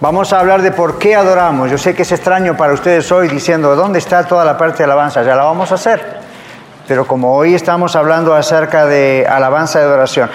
Vamos a hablar de por qué adoramos. Yo sé que es extraño para ustedes hoy diciendo, ¿dónde está toda la parte de alabanza? Ya la vamos a hacer. Pero como hoy estamos hablando acerca de alabanza y adoración.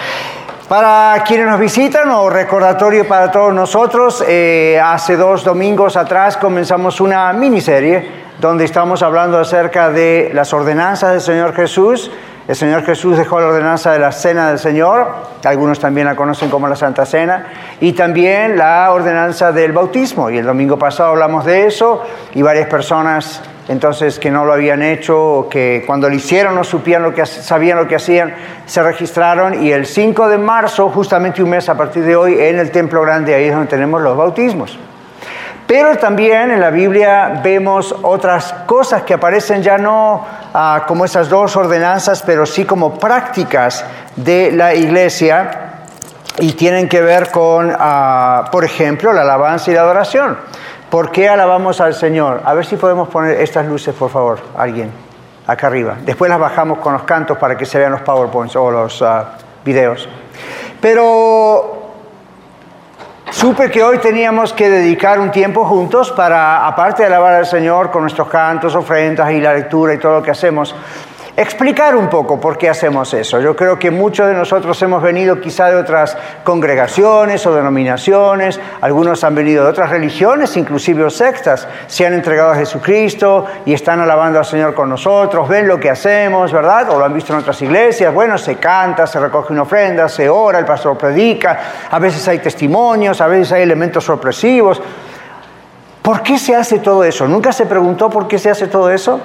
Para quienes nos visitan o recordatorio para todos nosotros, eh, hace dos domingos atrás comenzamos una miniserie donde estamos hablando acerca de las ordenanzas del Señor Jesús el Señor Jesús dejó la ordenanza de la cena del Señor, algunos también la conocen como la Santa Cena, y también la ordenanza del bautismo. Y el domingo pasado hablamos de eso y varias personas entonces que no lo habían hecho que cuando lo hicieron no supían lo que sabían lo que hacían, se registraron y el 5 de marzo, justamente un mes a partir de hoy, en el Templo Grande, ahí es donde tenemos los bautismos. Pero también en la Biblia vemos otras cosas que aparecen ya no ah, como esas dos ordenanzas, pero sí como prácticas de la iglesia y tienen que ver con, ah, por ejemplo, la alabanza y la adoración. ¿Por qué alabamos al Señor? A ver si podemos poner estas luces, por favor, alguien, acá arriba. Después las bajamos con los cantos para que se vean los PowerPoints o los ah, videos. Pero Supe que hoy teníamos que dedicar un tiempo juntos para, aparte de alabar al Señor con nuestros cantos, ofrendas y la lectura y todo lo que hacemos, explicar un poco por qué hacemos eso. Yo creo que muchos de nosotros hemos venido quizá de otras congregaciones o denominaciones, algunos han venido de otras religiones, inclusive sectas, se han entregado a Jesucristo y están alabando al Señor con nosotros, ven lo que hacemos, ¿verdad? O lo han visto en otras iglesias, bueno, se canta, se recoge una ofrenda, se ora, el pastor predica, a veces hay testimonios, a veces hay elementos sorpresivos. ¿Por qué se hace todo eso? ¿Nunca se preguntó por qué se hace todo eso?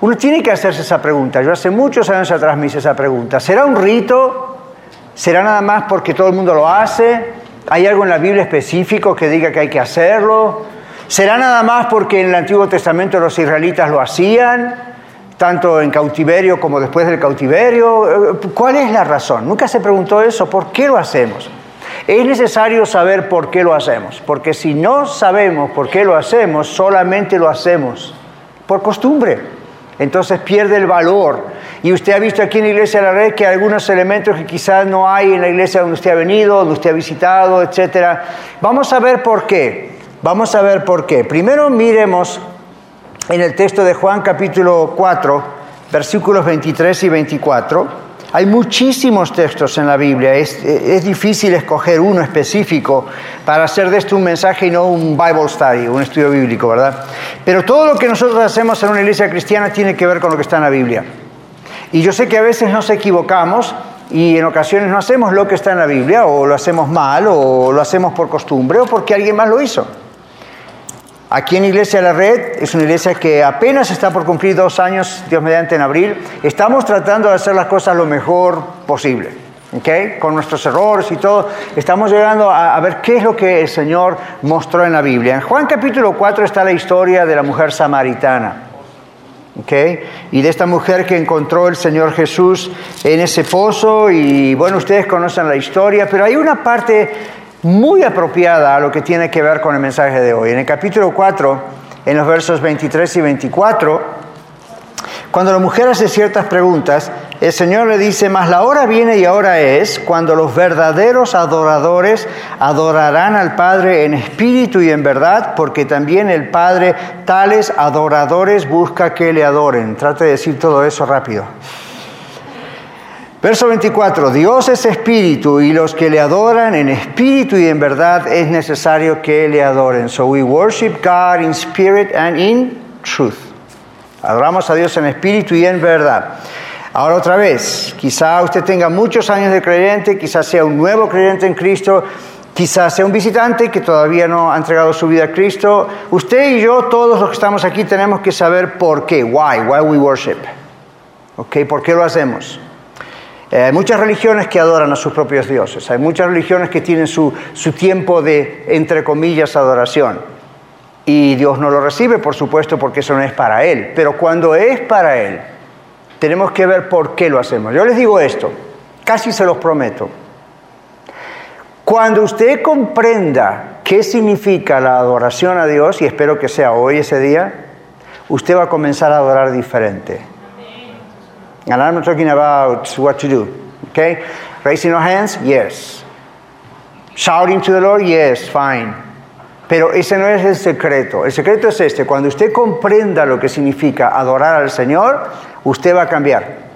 Uno tiene que hacerse esa pregunta. Yo hace muchos años atrás me hice esa pregunta. ¿Será un rito? ¿Será nada más porque todo el mundo lo hace? ¿Hay algo en la Biblia específico que diga que hay que hacerlo? ¿Será nada más porque en el Antiguo Testamento los israelitas lo hacían? tanto en cautiverio como después del cautiverio. ¿Cuál es la razón? Nunca se preguntó eso. ¿Por qué lo hacemos? Es necesario saber por qué lo hacemos, porque si no sabemos por qué lo hacemos, solamente lo hacemos por costumbre entonces pierde el valor. Y usted ha visto aquí en la iglesia de la red que algunos elementos que quizás no hay en la iglesia donde usted ha venido, donde usted ha visitado, etc. Vamos a ver por qué. Vamos a ver por qué. Primero miremos en el texto de Juan capítulo 4, versículos 23 y 24. Hay muchísimos textos en la Biblia, es, difícil escoger uno específico para hacer de esto un mensaje y no un Bible study, un estudio bíblico, ¿verdad? Pero todo lo que nosotros hacemos en una iglesia cristiana tiene que ver con lo que está en la Biblia. Y yo sé que a veces nos equivocamos y en ocasiones no hacemos lo que está en la Biblia, o lo hacemos mal, o lo hacemos por costumbre, o porque alguien más lo hizo. Aquí en Iglesia La Red, es una iglesia que apenas está por cumplir dos años, Dios mediante, en abril, estamos tratando de hacer las cosas lo mejor posible, ¿ok? Con nuestros errores y todo, estamos llegando a, ver qué es lo que el Señor mostró en la Biblia. En Juan capítulo 4 está la historia de la mujer samaritana. Y de esta mujer que encontró el Señor Jesús en ese pozo, y bueno, ustedes conocen la historia, pero hay una parte muy apropiada a lo que tiene que ver con el mensaje de hoy. En el capítulo 4, en los versos 23 y 24, cuando la mujer hace ciertas preguntas, el Señor le dice, mas la hora viene y ahora es cuando los verdaderos adoradores adorarán al Padre en espíritu y en verdad, porque también el Padre tales adoradores busca que le adoren. Trate de decir todo eso rápido. Verso 24, Dios es espíritu y los que le adoran en espíritu y en verdad es necesario que le adoren. So we worship God in spirit and in truth. Adoramos a Dios en espíritu y en verdad. Ahora otra vez, quizá usted tenga muchos años de creyente, quizás sea un nuevo creyente en Cristo, quizás sea un visitante que todavía no ha entregado su vida a Cristo. Usted y yo, todos los que estamos aquí, tenemos que saber por qué, why, why we worship. ¿Ok? ¿Por qué lo hacemos? Eh, hay muchas religiones que adoran a sus propios dioses, hay muchas religiones que tienen su, su tiempo de, entre comillas, adoración. Y Dios no lo recibe, por supuesto, porque eso no es para Él. Pero cuando es para Él, tenemos que ver por qué lo hacemos. Yo les digo esto, casi se los prometo. Cuando usted comprenda qué significa la adoración a Dios, y espero que sea hoy ese día, usted va a comenzar a adorar diferente. And I'm not talking about what to do. Okay? Raising your hands? Yes. Shouting to the Lord? Yes, fine. Pero ese no es el secreto. El secreto es este. Cuando usted comprenda lo que significa adorar al Señor, usted va a cambiar.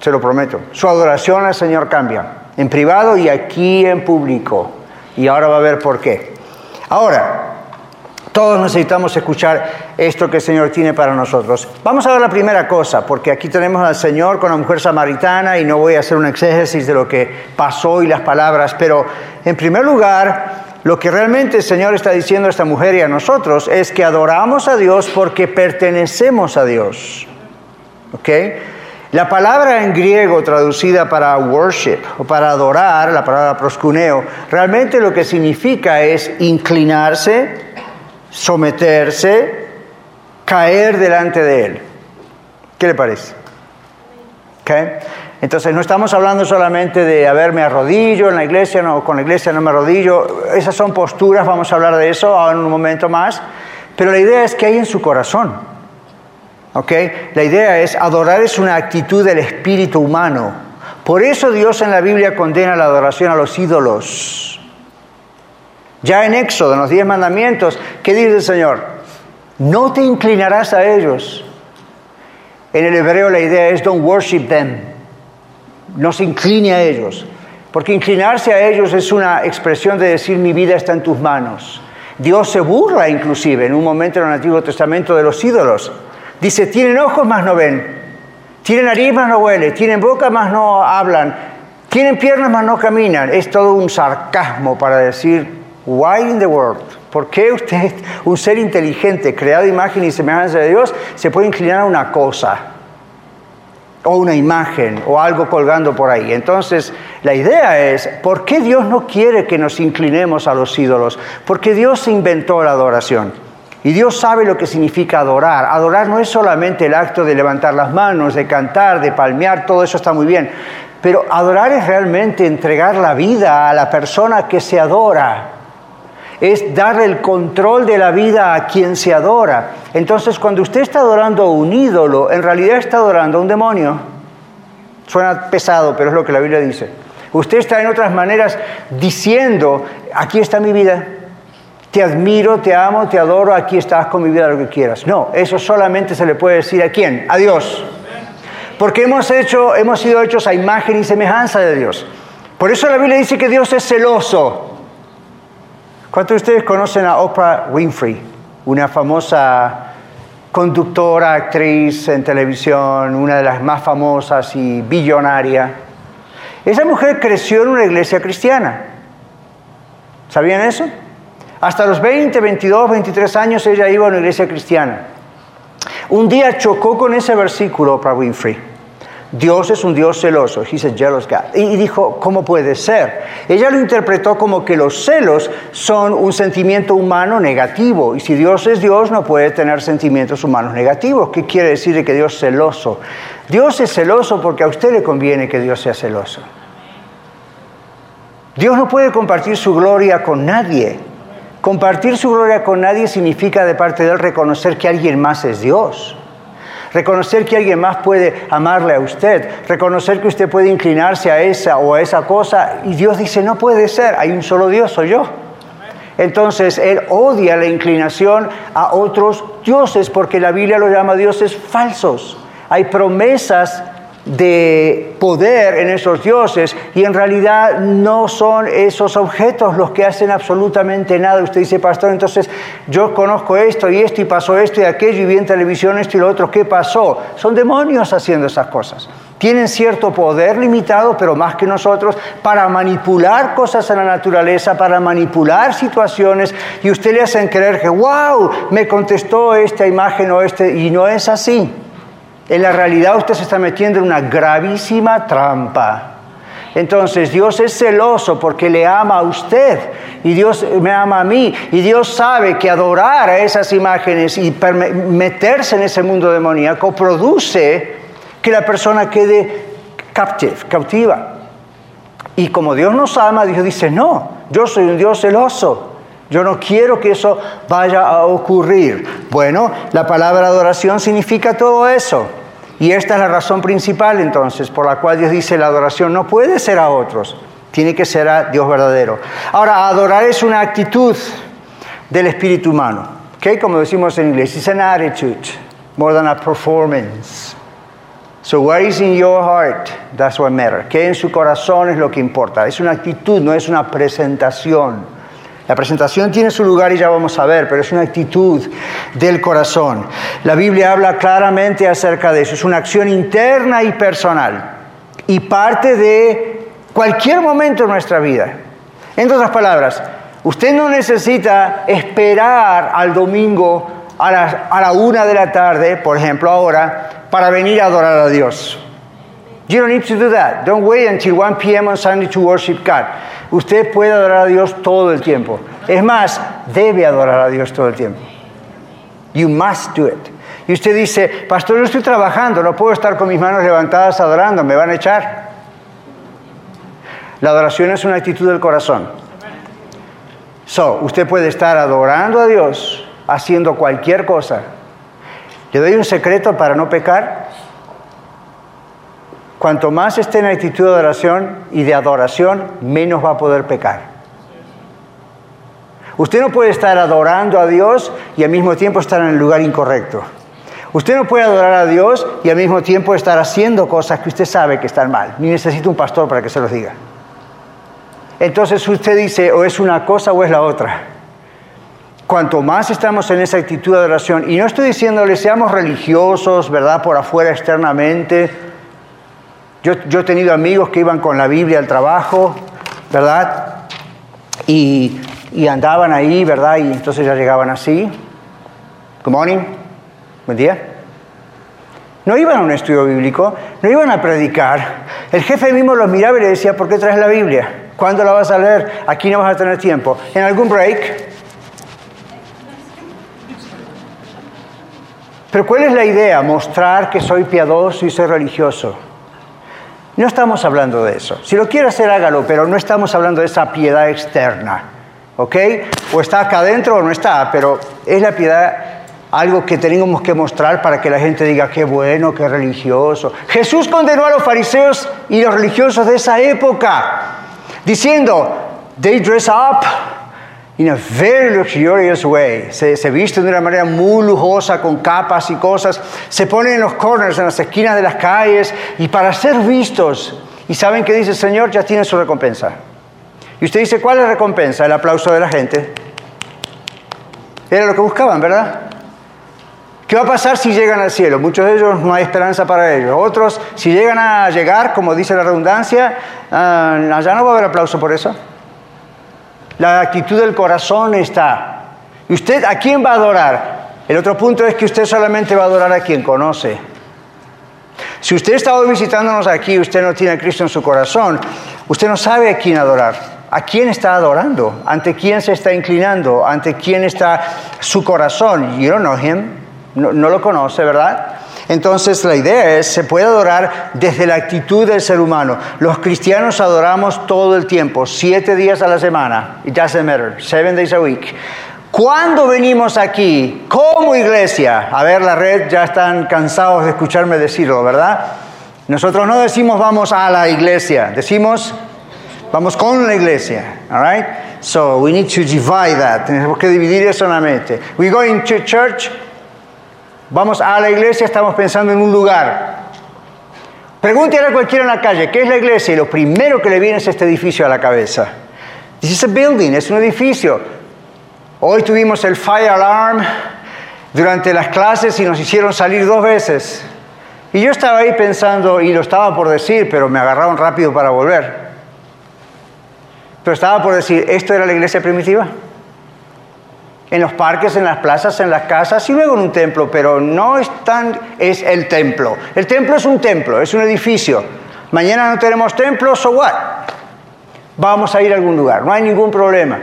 Se lo prometo. Su adoración al Señor cambia. En privado y aquí en público. Y ahora va a ver por qué. Ahora, todos necesitamos escuchar esto que el Señor tiene para nosotros. Vamos a ver la primera cosa, porque aquí tenemos al Señor con la mujer samaritana y no voy a hacer un exégesis de lo que pasó y las palabras, pero en primer lugar, lo que realmente el Señor está diciendo a esta mujer y a nosotros es que adoramos a Dios porque pertenecemos a Dios. ¿Ok? La palabra en griego traducida para worship o para adorar, la palabra proscuneo, realmente lo que significa es inclinarse, someterse, caer delante de Él. ¿Qué le parece? Entonces no estamos hablando solamente de haberme arrodillo en la iglesia, no, con la iglesia no me arrodillo, esas son posturas, vamos a hablar de eso en un momento más, pero la idea es que hay en su corazón. La idea es adorar es una actitud del espíritu humano. Por eso Dios en la Biblia condena la adoración a los ídolos. Ya en Éxodo, en los diez mandamientos, ¿qué dice el Señor? No te inclinarás a ellos. En el hebreo la idea es don't worship them. No se incline a ellos. Porque inclinarse a ellos es una expresión de decir mi vida está en tus manos. Dios se burla inclusive en un momento en el Antiguo Testamento de los ídolos. Dice, tienen ojos más no ven, tienen nariz más no huele, tienen boca más no hablan, tienen piernas más no caminan. Es todo un sarcasmo para decir Why in the world? ¿Por qué usted, un ser inteligente, creado imagen y semejanza de Dios, se puede inclinar a una cosa? O una imagen, o algo colgando por ahí. Entonces, la idea es, ¿por qué Dios no quiere que nos inclinemos a los ídolos? Porque Dios inventó la adoración. Y Dios sabe lo que significa adorar. Adorar no es solamente el acto de levantar las manos, de cantar, de palmear, todo eso está muy bien. Pero adorar es realmente entregar la vida a la persona que se adora es darle el control de la vida a quien se adora. Entonces, cuando usted está adorando a un ídolo, en realidad está adorando a un demonio. Suena pesado, pero es lo que la Biblia dice. Usted está en otras maneras diciendo, aquí está mi vida, te admiro, te amo, te adoro, aquí estás con mi vida, lo que quieras. No, eso solamente se le puede decir a quién, a Dios. Porque hemos, hecho, hemos sido hechos a imagen y semejanza de Dios. Por eso la Biblia dice que Dios es celoso. ¿Cuántos de ustedes conocen a Oprah Winfrey, una famosa conductora, actriz en televisión, una de las más famosas y billonaria? Esa mujer creció en una iglesia cristiana. ¿Sabían eso? Hasta los 20, 22, 23 años ella iba a una iglesia cristiana. Un día chocó con ese versículo Oprah Winfrey. Dios es un Dios celoso. Y dijo, ¿cómo puede ser? Ella lo interpretó como que los celos son un sentimiento humano negativo. Y si Dios es Dios, no puede tener sentimientos humanos negativos. ¿Qué quiere decir de que Dios es celoso? Dios es celoso porque a usted le conviene que Dios sea celoso. Dios no puede compartir su gloria con nadie. Compartir su gloria con nadie significa de parte de Él reconocer que alguien más es Dios reconocer que alguien más puede amarle a usted, reconocer que usted puede inclinarse a esa o a esa cosa y Dios dice, no puede ser, hay un solo Dios, soy yo. Entonces Él odia la inclinación a otros dioses porque la Biblia lo llama dioses falsos. Hay promesas de poder en esos dioses y en realidad no son esos objetos los que hacen absolutamente nada. Usted dice, pastor, entonces yo conozco esto y esto y pasó esto y aquello y vi en televisión esto y lo otro, ¿qué pasó? Son demonios haciendo esas cosas. Tienen cierto poder limitado, pero más que nosotros, para manipular cosas en la naturaleza, para manipular situaciones y usted le hacen creer que, wow, me contestó esta imagen o este, y no es así. En la realidad usted se está metiendo en una gravísima trampa. Entonces Dios es celoso porque le ama a usted y Dios me ama a mí y Dios sabe que adorar a esas imágenes y meterse en ese mundo demoníaco produce que la persona quede captive, cautiva. Y como Dios nos ama, Dios dice, no, yo soy un Dios celoso. Yo no quiero que eso vaya a ocurrir. Bueno, la palabra adoración significa todo eso. Y esta es la razón principal entonces por la cual Dios dice la adoración no puede ser a otros, tiene que ser a Dios verdadero. Ahora, adorar es una actitud del espíritu humano, ¿ok? Como decimos en inglés, it's an attitude more than a performance. So what is in your heart? That's what matters. ¿Qué en su corazón es lo que importa? Es una actitud, no es una presentación. La presentación tiene su lugar y ya vamos a ver, pero es una actitud del corazón. La Biblia habla claramente acerca de eso. Es una acción interna y personal y parte de cualquier momento de nuestra vida. En otras palabras, usted no necesita esperar al domingo a la, a la una de la tarde, por ejemplo ahora, para venir a adorar a Dios. You don't need to do that. Don't wait until 1 p.m. on Sunday to worship God. Usted puede adorar a Dios todo el tiempo. Es más, debe adorar a Dios todo el tiempo. You must do it. Y usted dice, pastor, yo estoy trabajando, no puedo estar con mis manos levantadas adorando, me van a echar. La adoración es una actitud del corazón. So, usted puede estar adorando a Dios, haciendo cualquier cosa, le doy un secreto para no pecar. Cuanto más esté en actitud de adoración y de adoración, menos va a poder pecar. Usted no puede estar adorando a Dios y al mismo tiempo estar en el lugar incorrecto. Usted no puede adorar a Dios y al mismo tiempo estar haciendo cosas que usted sabe que están mal. Ni necesita un pastor para que se los diga. Entonces usted dice o es una cosa o es la otra cuanto más estamos en esa actitud de adoración, y no estoy diciéndole seamos religiosos, ¿verdad? Por afuera externamente. Yo, he tenido amigos que iban con la Biblia al trabajo, ¿verdad? Y, y andaban ahí, ¿verdad? Y entonces ya llegaban así. Good morning. Buen día. No iban a un estudio bíblico, no iban a predicar. El jefe mismo los miraba y le decía, ¿por qué traes la Biblia? ¿Cuándo la vas a leer? Aquí no vas a tener tiempo. ¿En algún break? Pero ¿cuál es la idea? Mostrar que soy piadoso y soy religioso. No estamos hablando de eso. Si lo quiere hacer, hágalo, pero no estamos hablando de esa piedad externa. ¿Ok? O está acá adentro o no está, pero es la piedad algo que tenemos que mostrar para que la gente diga qué bueno, qué religioso. Jesús condenó a los fariseos y los religiosos de esa época, diciendo, they dress up in a very luxurious way. Se, se visten de una manera muy lujosa con capas y cosas. Se ponen en los corners, en las esquinas de las calles y para ser vistos. Y saben que dice el Señor, ya tienen su recompensa. Y usted dice, ¿cuál es la recompensa? El aplauso de la gente. Era lo que buscaban, ¿verdad? ¿Qué va a pasar si llegan al cielo? Muchos de ellos no hay esperanza para ellos. Otros, si llegan a llegar, como dice la redundancia, ah, allá no va a haber aplauso por eso. La actitud del corazón está. ¿Y usted a quién va a adorar? El otro punto es que usted solamente va a adorar a quien conoce. Si usted está hoy visitándonos aquí y usted no tiene a Cristo en su corazón, usted no sabe a quién adorar. ¿A quién está adorando? ¿Ante quién se está inclinando? ¿Ante quién está su corazón? You don't know him. No, no lo conoce, ¿verdad? Entonces la idea es, se puede adorar desde la actitud del ser humano. Los cristianos adoramos todo el tiempo, siete días a la semana. It doesn't matter, seven days a week. ¿Cuándo venimos aquí como iglesia? A ver, la red ya están cansados de escucharme decirlo, ¿verdad? Nosotros no decimos vamos a la iglesia, decimos vamos con la iglesia, all right? So we need to divide that. Tenemos que dividir eso en la mente. We go into church Vamos a la iglesia, estamos pensando en un lugar. Pregúntale a cualquiera en la calle, ¿qué es la iglesia? Y lo primero que le viene es este edificio a la cabeza. This is a building, es un edificio. Hoy tuvimos el fire alarm durante las clases y nos hicieron salir dos veces. Y yo estaba ahí pensando, y lo estaba por decir, pero me agarraron rápido para volver. Pero estaba por decir, ¿esto era la iglesia primitiva? En los parques, en las plazas, en las casas y luego en un templo, pero no es tan, es el templo. El templo es un templo, es un edificio, Mañana no tenemos templo, so what? Vamos a ir a algún lugar, no hay ningún problema.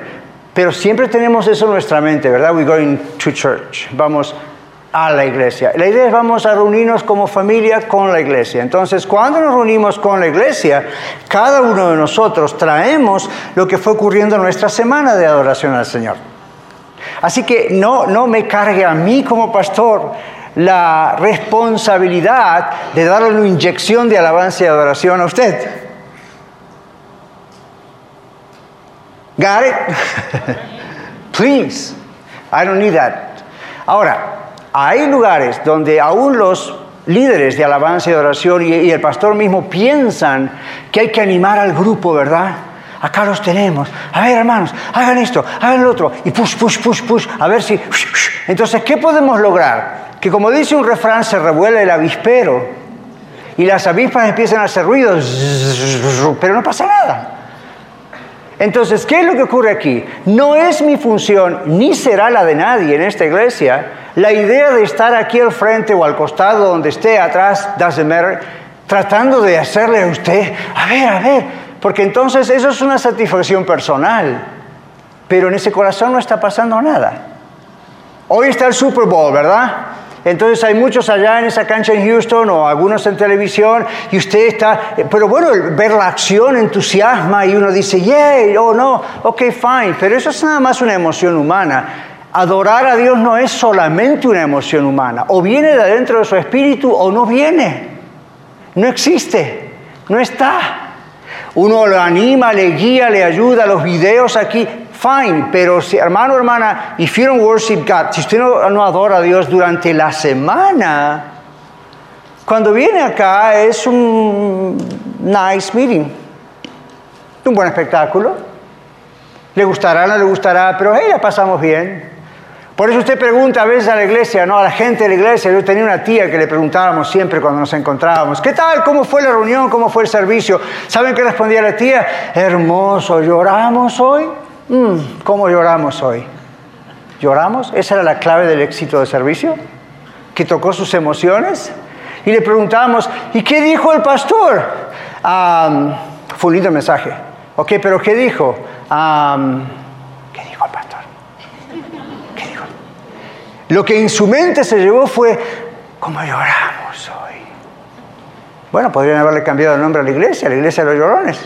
Pero siempre tenemos eso en nuestra mente, ¿verdad? We going to church. Vamos a la iglesia. La idea es vamos a reunirnos como familia con la iglesia. Entonces, cuando nos reunimos con la iglesia, cada uno de nosotros traemos lo que fue ocurriendo en nuestra semana de adoración al Señor. Así que no, no me cargue a mí como pastor la responsabilidad de darle una inyección de alabanza y adoración a usted. Got it? Please. I don't need that. Ahora, hay lugares donde aún los líderes de alabanza y adoración y, el pastor mismo piensan que hay que animar al grupo, ¿verdad? Acá los tenemos. A ver, hermanos, hagan esto, hagan lo otro. Y push, push, push, push. A ver si... Entonces, ¿qué podemos lograr? Que como dice un refrán, se revuelve el avispero y las avispas empiezan a hacer ruidos, pero no pasa nada. Entonces, ¿qué es lo que ocurre aquí? No es mi función, ni será la de nadie en esta iglesia, la idea de estar aquí al frente o al costado, donde esté atrás, doesn't tratando de hacerle a usted, a ver, a ver, porque entonces eso es una satisfacción personal, pero en ese corazón no está pasando nada. Hoy está el Super Bowl, ¿verdad? Entonces hay muchos allá en esa cancha en Houston o algunos en televisión y usted está, pero bueno, ver la acción entusiasma y uno dice, yay, oh no, ok, fine, pero eso es nada más una emoción humana. Adorar a Dios no es solamente una emoción humana, o viene de adentro de su espíritu o no viene. No existe, no está. Uno lo anima, le guía, le ayuda, los videos aquí, fine, pero si, hermano, hermana, if you don't worship God, si usted no, no adora a Dios durante la semana, cuando viene acá es un nice meeting, un buen espectáculo. Le gustará, no le gustará, pero hey, la pasamos bien. Por eso usted pregunta a veces a la iglesia, ¿no? A la gente de la iglesia. Yo tenía una tía que le preguntábamos siempre cuando nos encontrábamos, ¿qué tal? ¿Cómo fue la reunión? ¿Cómo fue el servicio? ¿Saben qué respondía la tía? Hermoso, ¿lloramos hoy? Mm, ¿Cómo lloramos hoy? ¿Lloramos? ¿Esa era la clave del éxito del servicio? ¿Que tocó sus emociones? Y le preguntábamos, ¿y qué dijo el pastor? fue un lindo mensaje. Ok, pero ¿qué dijo? ¿Qué dijo el pastor? Lo que en su mente se llevó fue, ¿cómo lloramos hoy? Bueno, podrían haberle cambiado el nombre a la iglesia, la iglesia de los llorones.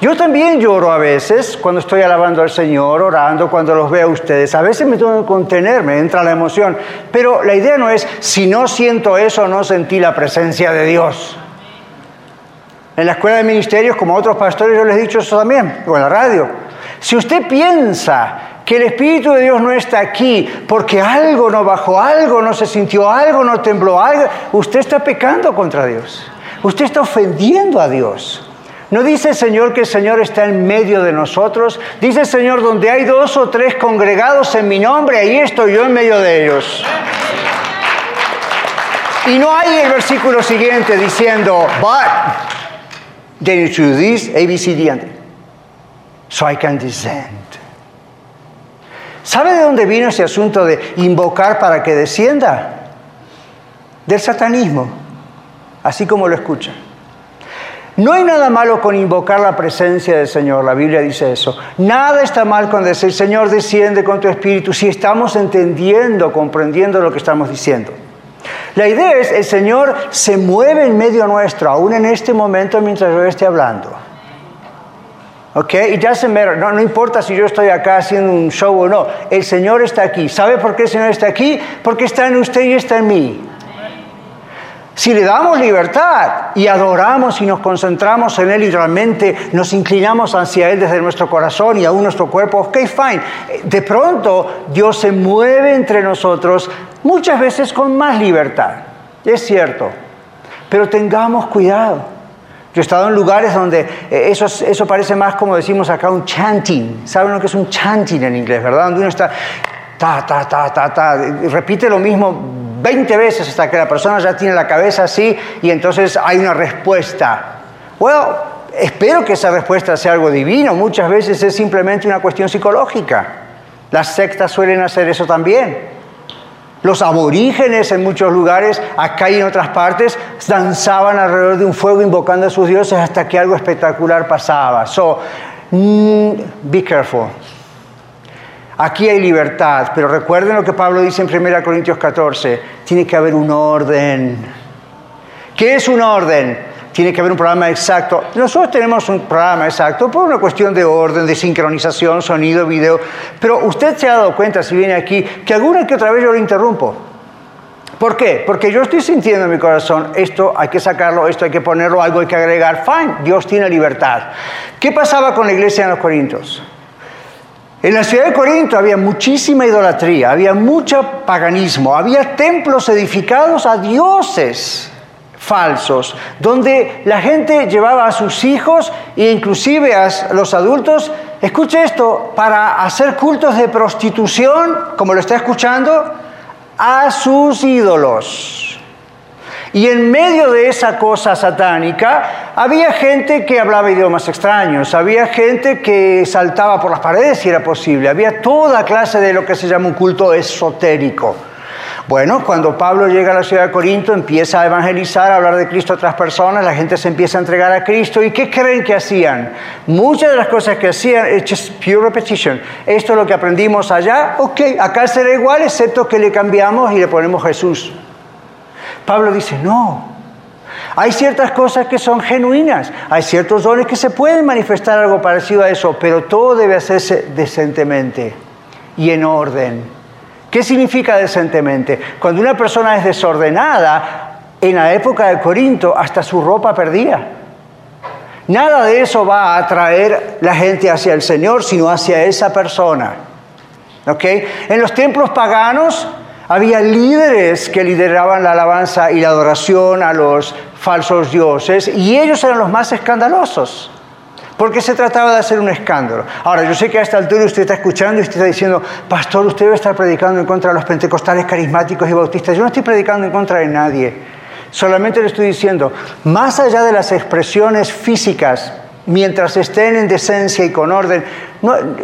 Yo también lloro a veces cuando estoy alabando al Señor, orando, cuando los veo a ustedes. A veces me tengo que contener, me entra la emoción. Pero la idea no es, si no siento eso, no sentí la presencia de Dios. En la escuela de ministerios, como a otros pastores, yo les he dicho eso también, o en la radio. Si usted piensa que el Espíritu de Dios no está aquí porque algo no bajó, algo no se sintió, algo no tembló, algo, usted está pecando contra Dios. Usted está ofendiendo a Dios. No dice el Señor que el Señor está en medio de nosotros. Dice el Señor, donde hay dos o tres congregados en mi nombre, ahí estoy yo en medio de ellos. Y no hay el versículo siguiente diciendo, but then you choose this, A, B, C, D, so I can descend. ¿Sabe de dónde vino ese asunto de invocar para que descienda? Del satanismo, así como lo escucha. No hay nada malo con invocar la presencia del Señor, la Biblia dice eso. Nada está mal con decir, Señor, desciende con tu espíritu, si estamos entendiendo, comprendiendo lo que estamos diciendo. La idea es, el Señor se mueve en medio nuestro, aún en este momento mientras yo esté hablando. ¿Ok? It doesn't matter. No, no importa si yo estoy acá haciendo un show o no. El Señor está aquí. ¿Sabe por qué el Señor está aquí? Porque está en usted y está en mí. Si le damos libertad y adoramos y nos concentramos en Él y realmente nos inclinamos hacia Él desde nuestro corazón y aún nuestro cuerpo, ok, fine. De pronto Dios se mueve entre nosotros muchas veces con más libertad. Es cierto. Pero tengamos cuidado. Yo he estado en lugares donde eh, eso, eso parece más como decimos acá un chanting. ¿Saben lo que es un chanting en inglés, verdad? Donde uno está ta, ta, ta, ta, ta, repite lo mismo 20 veces hasta que la persona ya tiene la cabeza así y entonces hay una respuesta. Bueno, espero que esa respuesta sea algo divino. Muchas veces es simplemente una cuestión psicológica. Las sectas suelen hacer eso también. Los aborígenes en muchos lugares, acá y en otras partes, danzaban alrededor de un fuego invocando a sus dioses hasta que algo espectacular pasaba. So, mm, be careful. Aquí hay libertad, pero recuerden lo que Pablo dice en 1 Corintios 14, tiene que haber un orden. ¿Qué es un orden? Tiene que haber un programa exacto. Nosotros tenemos un programa exacto por una cuestión de orden, de sincronización, sonido, video, pero usted se ha dado cuenta, si viene aquí, que alguna que otra vez yo lo interrumpo. ¿Por qué? Porque yo estoy sintiendo en mi corazón, esto hay que sacarlo, esto hay que ponerlo, algo hay que agregar. Fine, Dios tiene libertad. ¿Qué pasaba con la iglesia en los Corintios? En la ciudad de Corinto había muchísima idolatría, había mucho paganismo, había templos edificados a dioses falsos, donde la gente llevaba a sus hijos e inclusive a los adultos, escuche esto, para hacer cultos de prostitución, como lo está escuchando, a sus ídolos. Y en medio de esa cosa satánica había gente que hablaba idiomas extraños, había gente que saltaba por las paredes si era posible, había toda clase de lo que se llama un culto esotérico. Bueno, cuando Pablo llega a la ciudad de Corinto, empieza a evangelizar, a hablar de Cristo a otras personas, la gente se empieza a entregar a Cristo. ¿Y qué creen que hacían? Muchas de las cosas que hacían es just pure repetition. Esto es lo que aprendimos allá, ok, acá será igual, excepto que le cambiamos y le ponemos Jesús. Pablo dice, no. Hay ciertas cosas que son genuinas, hay ciertos dones que se pueden manifestar algo parecido a eso, pero todo debe hacerse decentemente y en orden. ¿Qué significa decentemente? Cuando una persona es desordenada, en la época de Corinto hasta su ropa perdía. Nada de eso va a atraer la gente hacia el Señor, sino hacia esa persona. ¿Ok? En los templos paganos había líderes que lideraban la alabanza y la adoración a los falsos dioses y ellos eran los más escandalosos. Porque se trataba de hacer un escándalo. Ahora, yo sé que a esta altura usted está escuchando y usted está diciendo, pastor, usted debe estar predicando en contra de los pentecostales carismáticos y bautistas. Yo no estoy predicando en contra de nadie. Solamente le estoy diciendo, más allá de las expresiones físicas, mientras estén en decencia y con orden,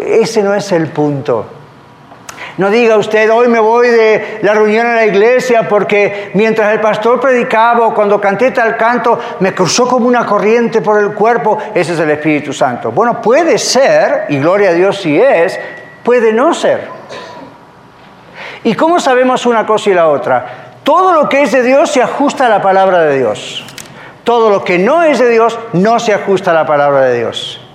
ese no es el punto. No diga usted, hoy me voy de la reunión en la iglesia porque mientras el pastor predicaba o cuando canté tal canto, me cruzó como una corriente por el cuerpo. Ese es el Espíritu Santo. Bueno, puede ser, y gloria a Dios si es, puede no ser. ¿Y cómo sabemos una cosa y la otra? Todo lo que es de Dios se ajusta a la palabra de Dios. Todo lo que no es de Dios no se ajusta a la palabra de Dios.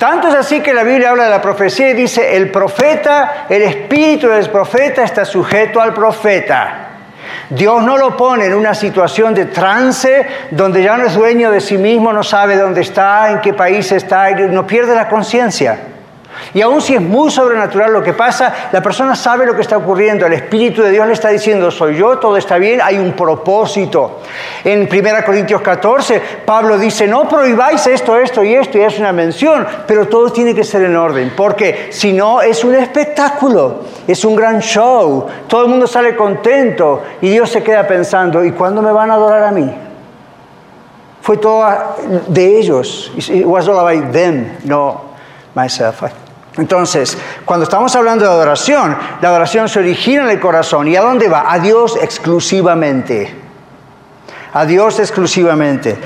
Tanto es así que la Biblia habla de la profecía y dice, el profeta, el espíritu del profeta está sujeto al profeta. Dios no lo pone en una situación de trance donde ya no es dueño de sí mismo, no sabe dónde está, en qué país está, no pierde la conciencia. Y aun si es muy sobrenatural lo que pasa, la persona sabe lo que está ocurriendo. El Espíritu de Dios le está diciendo, soy yo, todo está bien, hay un propósito. En 1 Corintios 14, Pablo dice, no prohibáis esto, esto y esto, y es una mención, pero todo tiene que ser en orden, porque si no es un espectáculo, es un gran show, todo el mundo sale contento y Dios se queda pensando, ¿y cuándo me van a adorar a mí? Fue todo de ellos. It was all about them, no myself. Entonces, cuando estamos hablando de adoración, la adoración se origina en el corazón. ¿Y a dónde va? A Dios exclusivamente. A Dios exclusivamente.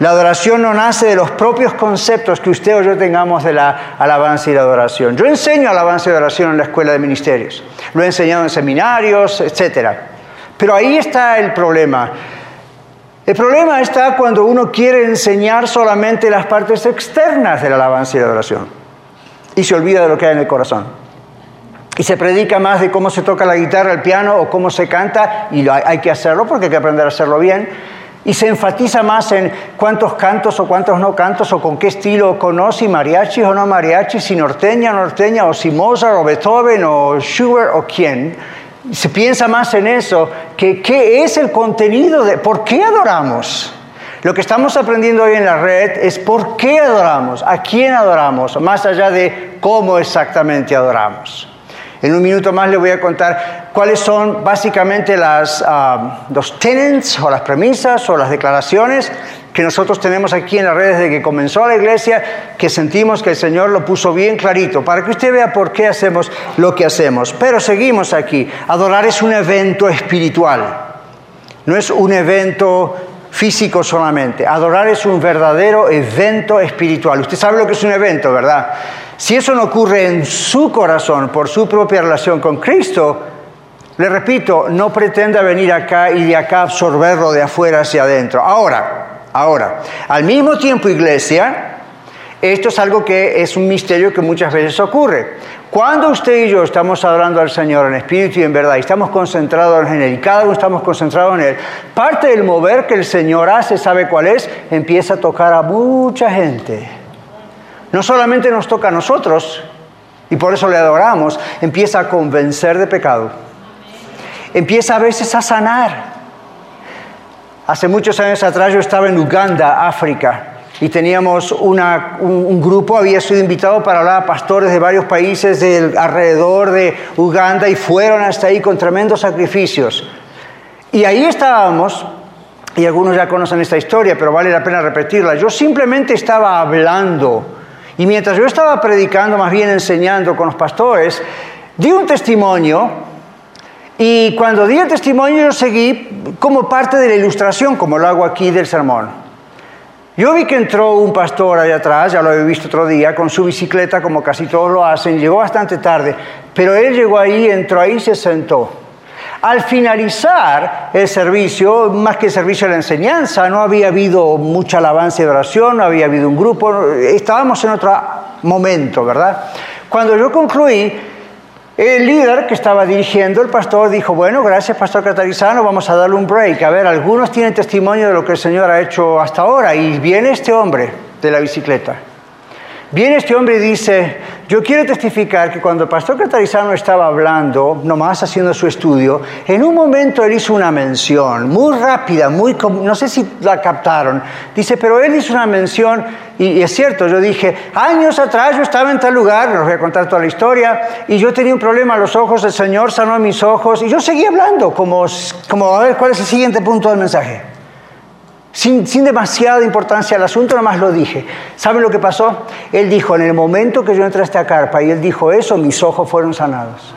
La adoración no nace de los propios conceptos que usted o yo tengamos de la alabanza y la adoración. Yo enseño alabanza y adoración en la escuela de ministerios. Lo he enseñado en seminarios, etc. Pero ahí está el problema. El problema está cuando uno quiere enseñar solamente las partes externas de la alabanza y la adoración y se olvida de lo que hay en el corazón. Y se predica más de cómo se toca la guitarra, el piano o cómo se canta, y hay que hacerlo porque hay que aprender a hacerlo bien. Y se enfatiza más en cuántos cantos o cuántos no cantos, o con qué estilo conoce, mariachi o no mariachi, si norteña o norteña, o si Mozart o Beethoven o Schubert o quién. Se piensa más en eso que qué es el contenido de por qué adoramos. Lo que estamos aprendiendo hoy en la red es por qué adoramos, a quién adoramos, más allá de cómo exactamente adoramos. En un minuto más le voy a contar cuáles son básicamente las, ah, los tenets o las premisas o las declaraciones que nosotros tenemos aquí en las redes desde que comenzó la iglesia, que sentimos que el Señor lo puso bien clarito, para que usted vea por qué hacemos lo que hacemos. Pero seguimos aquí. Adorar es un evento espiritual, no es un evento físico solamente. Adorar es un verdadero evento espiritual. Usted sabe lo que es un evento, ¿verdad? Si eso no ocurre en su corazón por su propia relación con Cristo, le repito, no pretenda venir acá y de acá absorberlo de afuera hacia adentro. Ahora, Ahora, al mismo tiempo, iglesia, esto es algo que es un misterio que muchas veces ocurre. Cuando usted y yo estamos adorando al Señor en espíritu y en verdad, y estamos concentrados en Él, y cada uno estamos concentrados en Él, parte del mover que el Señor hace, ¿sabe cuál es? Empieza a tocar a mucha gente. No solamente nos toca a nosotros, y por eso le adoramos, empieza a convencer de pecado. Empieza a veces a sanar. Hace muchos años atrás yo estaba en Uganda, África, y teníamos un, grupo, había sido invitado para hablar a pastores de varios países del, alrededor de Uganda y fueron hasta ahí con tremendos sacrificios. Y ahí estábamos, y algunos ya conocen esta historia, pero vale la pena repetirla. Yo simplemente estaba hablando, y mientras yo estaba predicando, más bien enseñando con los pastores, di un testimonio y cuando di el testimonio yo seguí como parte de la ilustración, como lo hago aquí del sermón. Yo vi que entró un pastor allá atrás, ya lo había visto otro día, con su bicicleta, como casi todos lo hacen, llegó bastante tarde, pero él llegó ahí, entró ahí y se sentó. Al finalizar el servicio, más que el servicio de la enseñanza, no había habido mucha alabanza y oración, no había habido un grupo, estábamos en otro momento, ¿verdad? Cuando yo concluí, el líder que estaba dirigiendo, el pastor, dijo, bueno, gracias Pastor Catarizano, vamos a darle un break. A ver, algunos tienen testimonio de lo que el Señor ha hecho hasta ahora. Y viene este hombre de la bicicleta. Viene este hombre y dice, yo quiero testificar que cuando el pastor Catarizano estaba hablando, nomás haciendo su estudio, en un momento él hizo una mención muy rápida, muy, no sé si la captaron, dice, pero él hizo una mención, y, es cierto, yo dije, años atrás yo estaba en tal lugar, no voy a contar toda la historia, y yo tenía un problema a los ojos, el Señor sanó mis ojos, y yo seguí hablando, como, como a ver cuál es el siguiente punto del mensaje. Sin, demasiada importancia al asunto, nomás lo dije. ¿Saben lo que pasó? Él dijo, en el momento que yo entré a esta carpa y él dijo eso, mis ojos fueron sanados.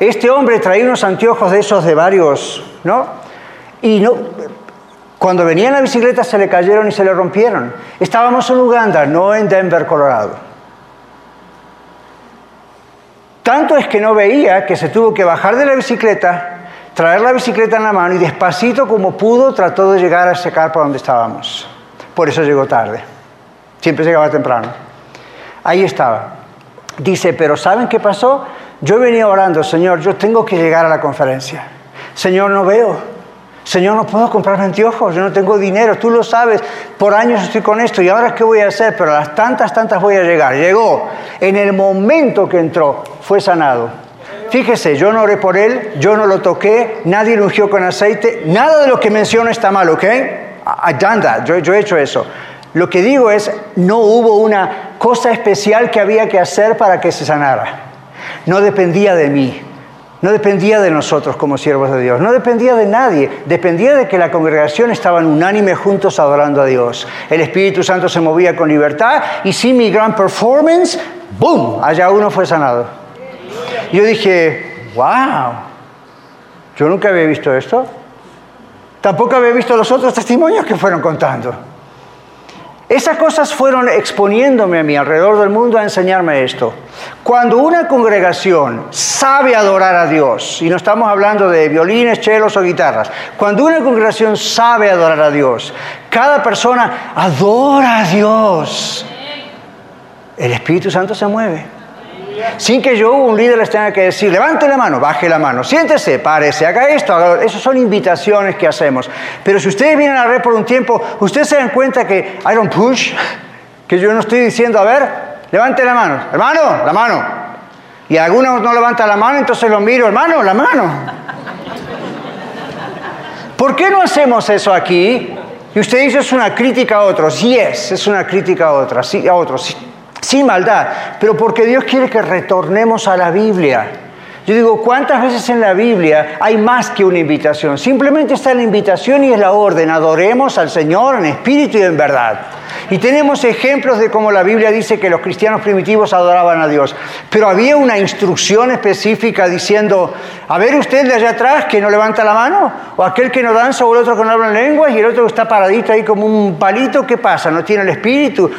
Este hombre traía unos anteojos de esos de varios, ¿no? Y no, cuando venía en la bicicleta se le cayeron y se le rompieron. Estábamos en Uganda, no en Denver, Colorado. Tanto es que no veía que se tuvo que bajar de la bicicleta traer la bicicleta en la mano y despacito como pudo trató de llegar a ese carpa donde estábamos. Por eso llegó tarde. Siempre llegaba temprano. Ahí estaba. Dice, pero ¿saben qué pasó? Yo venía orando, Señor, yo tengo que llegar a la conferencia. Señor, no veo. Señor, no puedo comprar anteojos, yo no tengo dinero, tú lo sabes, por años estoy con esto y ahora qué voy a hacer, pero a las tantas, tantas voy a llegar. Llegó, en el momento que entró, fue sanado Fíjese, yo no oré por él, yo no lo toqué, nadie lo ungió con aceite, nada de lo que menciono está mal, ¿ok? I done that, yo, yo he hecho eso. Lo que digo es, no hubo una cosa especial que había que hacer para que se sanara. No dependía de mí, no dependía de nosotros como siervos de Dios, no dependía de nadie, dependía de que la congregación estaba unánime juntos adorando a Dios. El Espíritu Santo se movía con libertad y sin mi gran performance, ¡boom! Allá uno fue sanado. Yo dije, wow, yo nunca había visto esto. Tampoco había visto los otros testimonios que fueron contando. Esas cosas fueron exponiéndome a mí alrededor del mundo a enseñarme esto. Cuando una congregación sabe adorar a Dios, y no estamos hablando de violines, chelos o guitarras, cuando una congregación sabe adorar a Dios, cada persona adora a Dios, el Espíritu Santo se mueve. Sin que yo, un líder, les tenga que decir, levante la mano, baje la mano, siéntese, párese, haga esto, haga... Esas son invitaciones que hacemos. Pero si ustedes vienen a la red por un tiempo, ustedes se dan cuenta que I don't push, que yo no estoy diciendo, a ver, levante la mano, hermano, la mano. Y alguno no levanta la mano, entonces lo miro, hermano, la mano. ¿Por qué no hacemos eso aquí? Y usted dice es una crítica a otros. Yes, es una crítica a otros, sí, a otros sin maldad, pero porque Dios quiere que retornemos a la Biblia. Yo digo, ¿cuántas veces en la Biblia hay más que una invitación? Simplemente está la invitación y es la orden, adoremos al Señor en espíritu y en verdad. Y tenemos ejemplos de cómo la Biblia dice que los cristianos primitivos adoraban a Dios. Pero había una instrucción específica diciendo, a ver usted de allá atrás que no levanta la mano, o aquel que no danza, o el otro que no habla en lenguas, y el otro que está paradito ahí como un palito, ¿qué pasa? ¿No tiene el espíritu?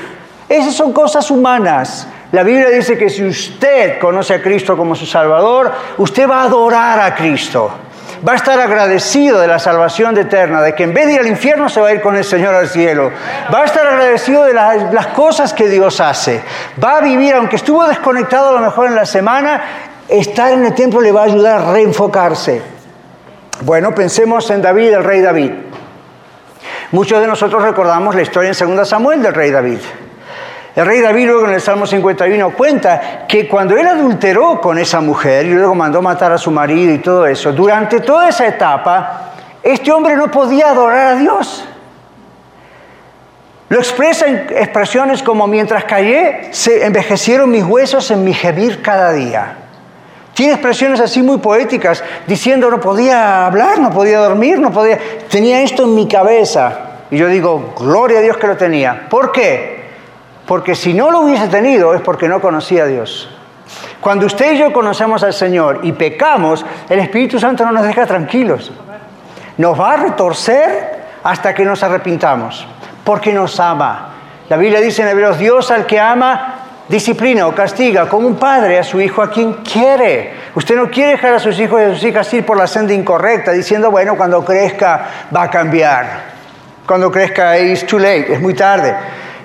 Esas son cosas humanas. La Biblia dice que si usted conoce a Cristo como su Salvador, usted va a adorar a Cristo va a estar agradecido de la salvación eterna, de que en vez de ir al infierno se va a ir con el Señor al cielo. Va a estar agradecido de las, cosas que Dios hace. Va a vivir, aunque estuvo desconectado a lo mejor en la semana, estar en el templo le va a ayudar a reenfocarse. Bueno, pensemos en David, el rey David. Muchos de nosotros recordamos la historia en 2 Samuel del rey David. El rey David luego en el Salmo 51 cuenta que cuando él adulteró con esa mujer y luego mandó matar a su marido y todo eso, durante toda esa etapa, este hombre no podía adorar a Dios. Lo expresa en expresiones como mientras callé, se envejecieron mis huesos en mi gemir cada día. Tiene expresiones así muy poéticas, diciendo no podía hablar, no podía dormir, no podía... Tenía esto en mi cabeza. Y yo digo, gloria a Dios que lo tenía. ¿Por qué? Porque si no lo hubiese tenido es porque no conocía a Dios. Cuando usted y yo conocemos al Señor y pecamos, el Espíritu Santo no nos deja tranquilos. Nos va a retorcer hasta que nos arrepintamos, porque nos ama. La Biblia dice en Hebreos, Dios al que ama, disciplina o castiga como un padre a su hijo a quien quiere. Usted no quiere dejar a sus hijos y a sus hijas ir por la senda incorrecta, diciendo, bueno, cuando crezca va a cambiar. Cuando crezca, it's too late, es muy tarde.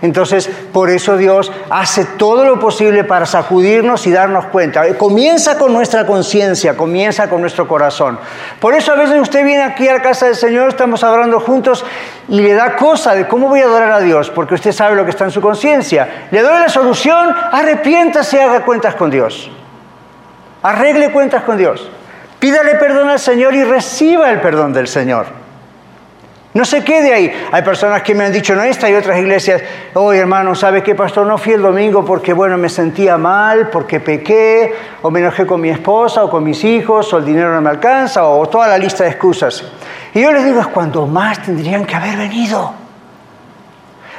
Entonces, por eso Dios hace todo lo posible para sacudirnos y darnos cuenta. Comienza con nuestra conciencia, comienza con nuestro corazón. Por eso a veces usted viene aquí a la casa del Señor, estamos adorando juntos y le da cosa de cómo voy a adorar a Dios, porque usted sabe lo que está en su conciencia. Le doy la solución, arrepiéntase, haga cuentas con Dios. Arregle cuentas con Dios. Pídale perdón al Señor y reciba el perdón del Señor. No se quede ahí. Hay personas que me han dicho, no, esta y otras iglesias, oye hermano, ¿sabe qué, pastor? No fui el domingo porque, bueno, me sentía mal, porque pequé, o me enojé con mi esposa, o con mis hijos, o el dinero no me alcanza, o toda la lista de excusas. Y yo les digo, es cuando más tendrían que haber venido.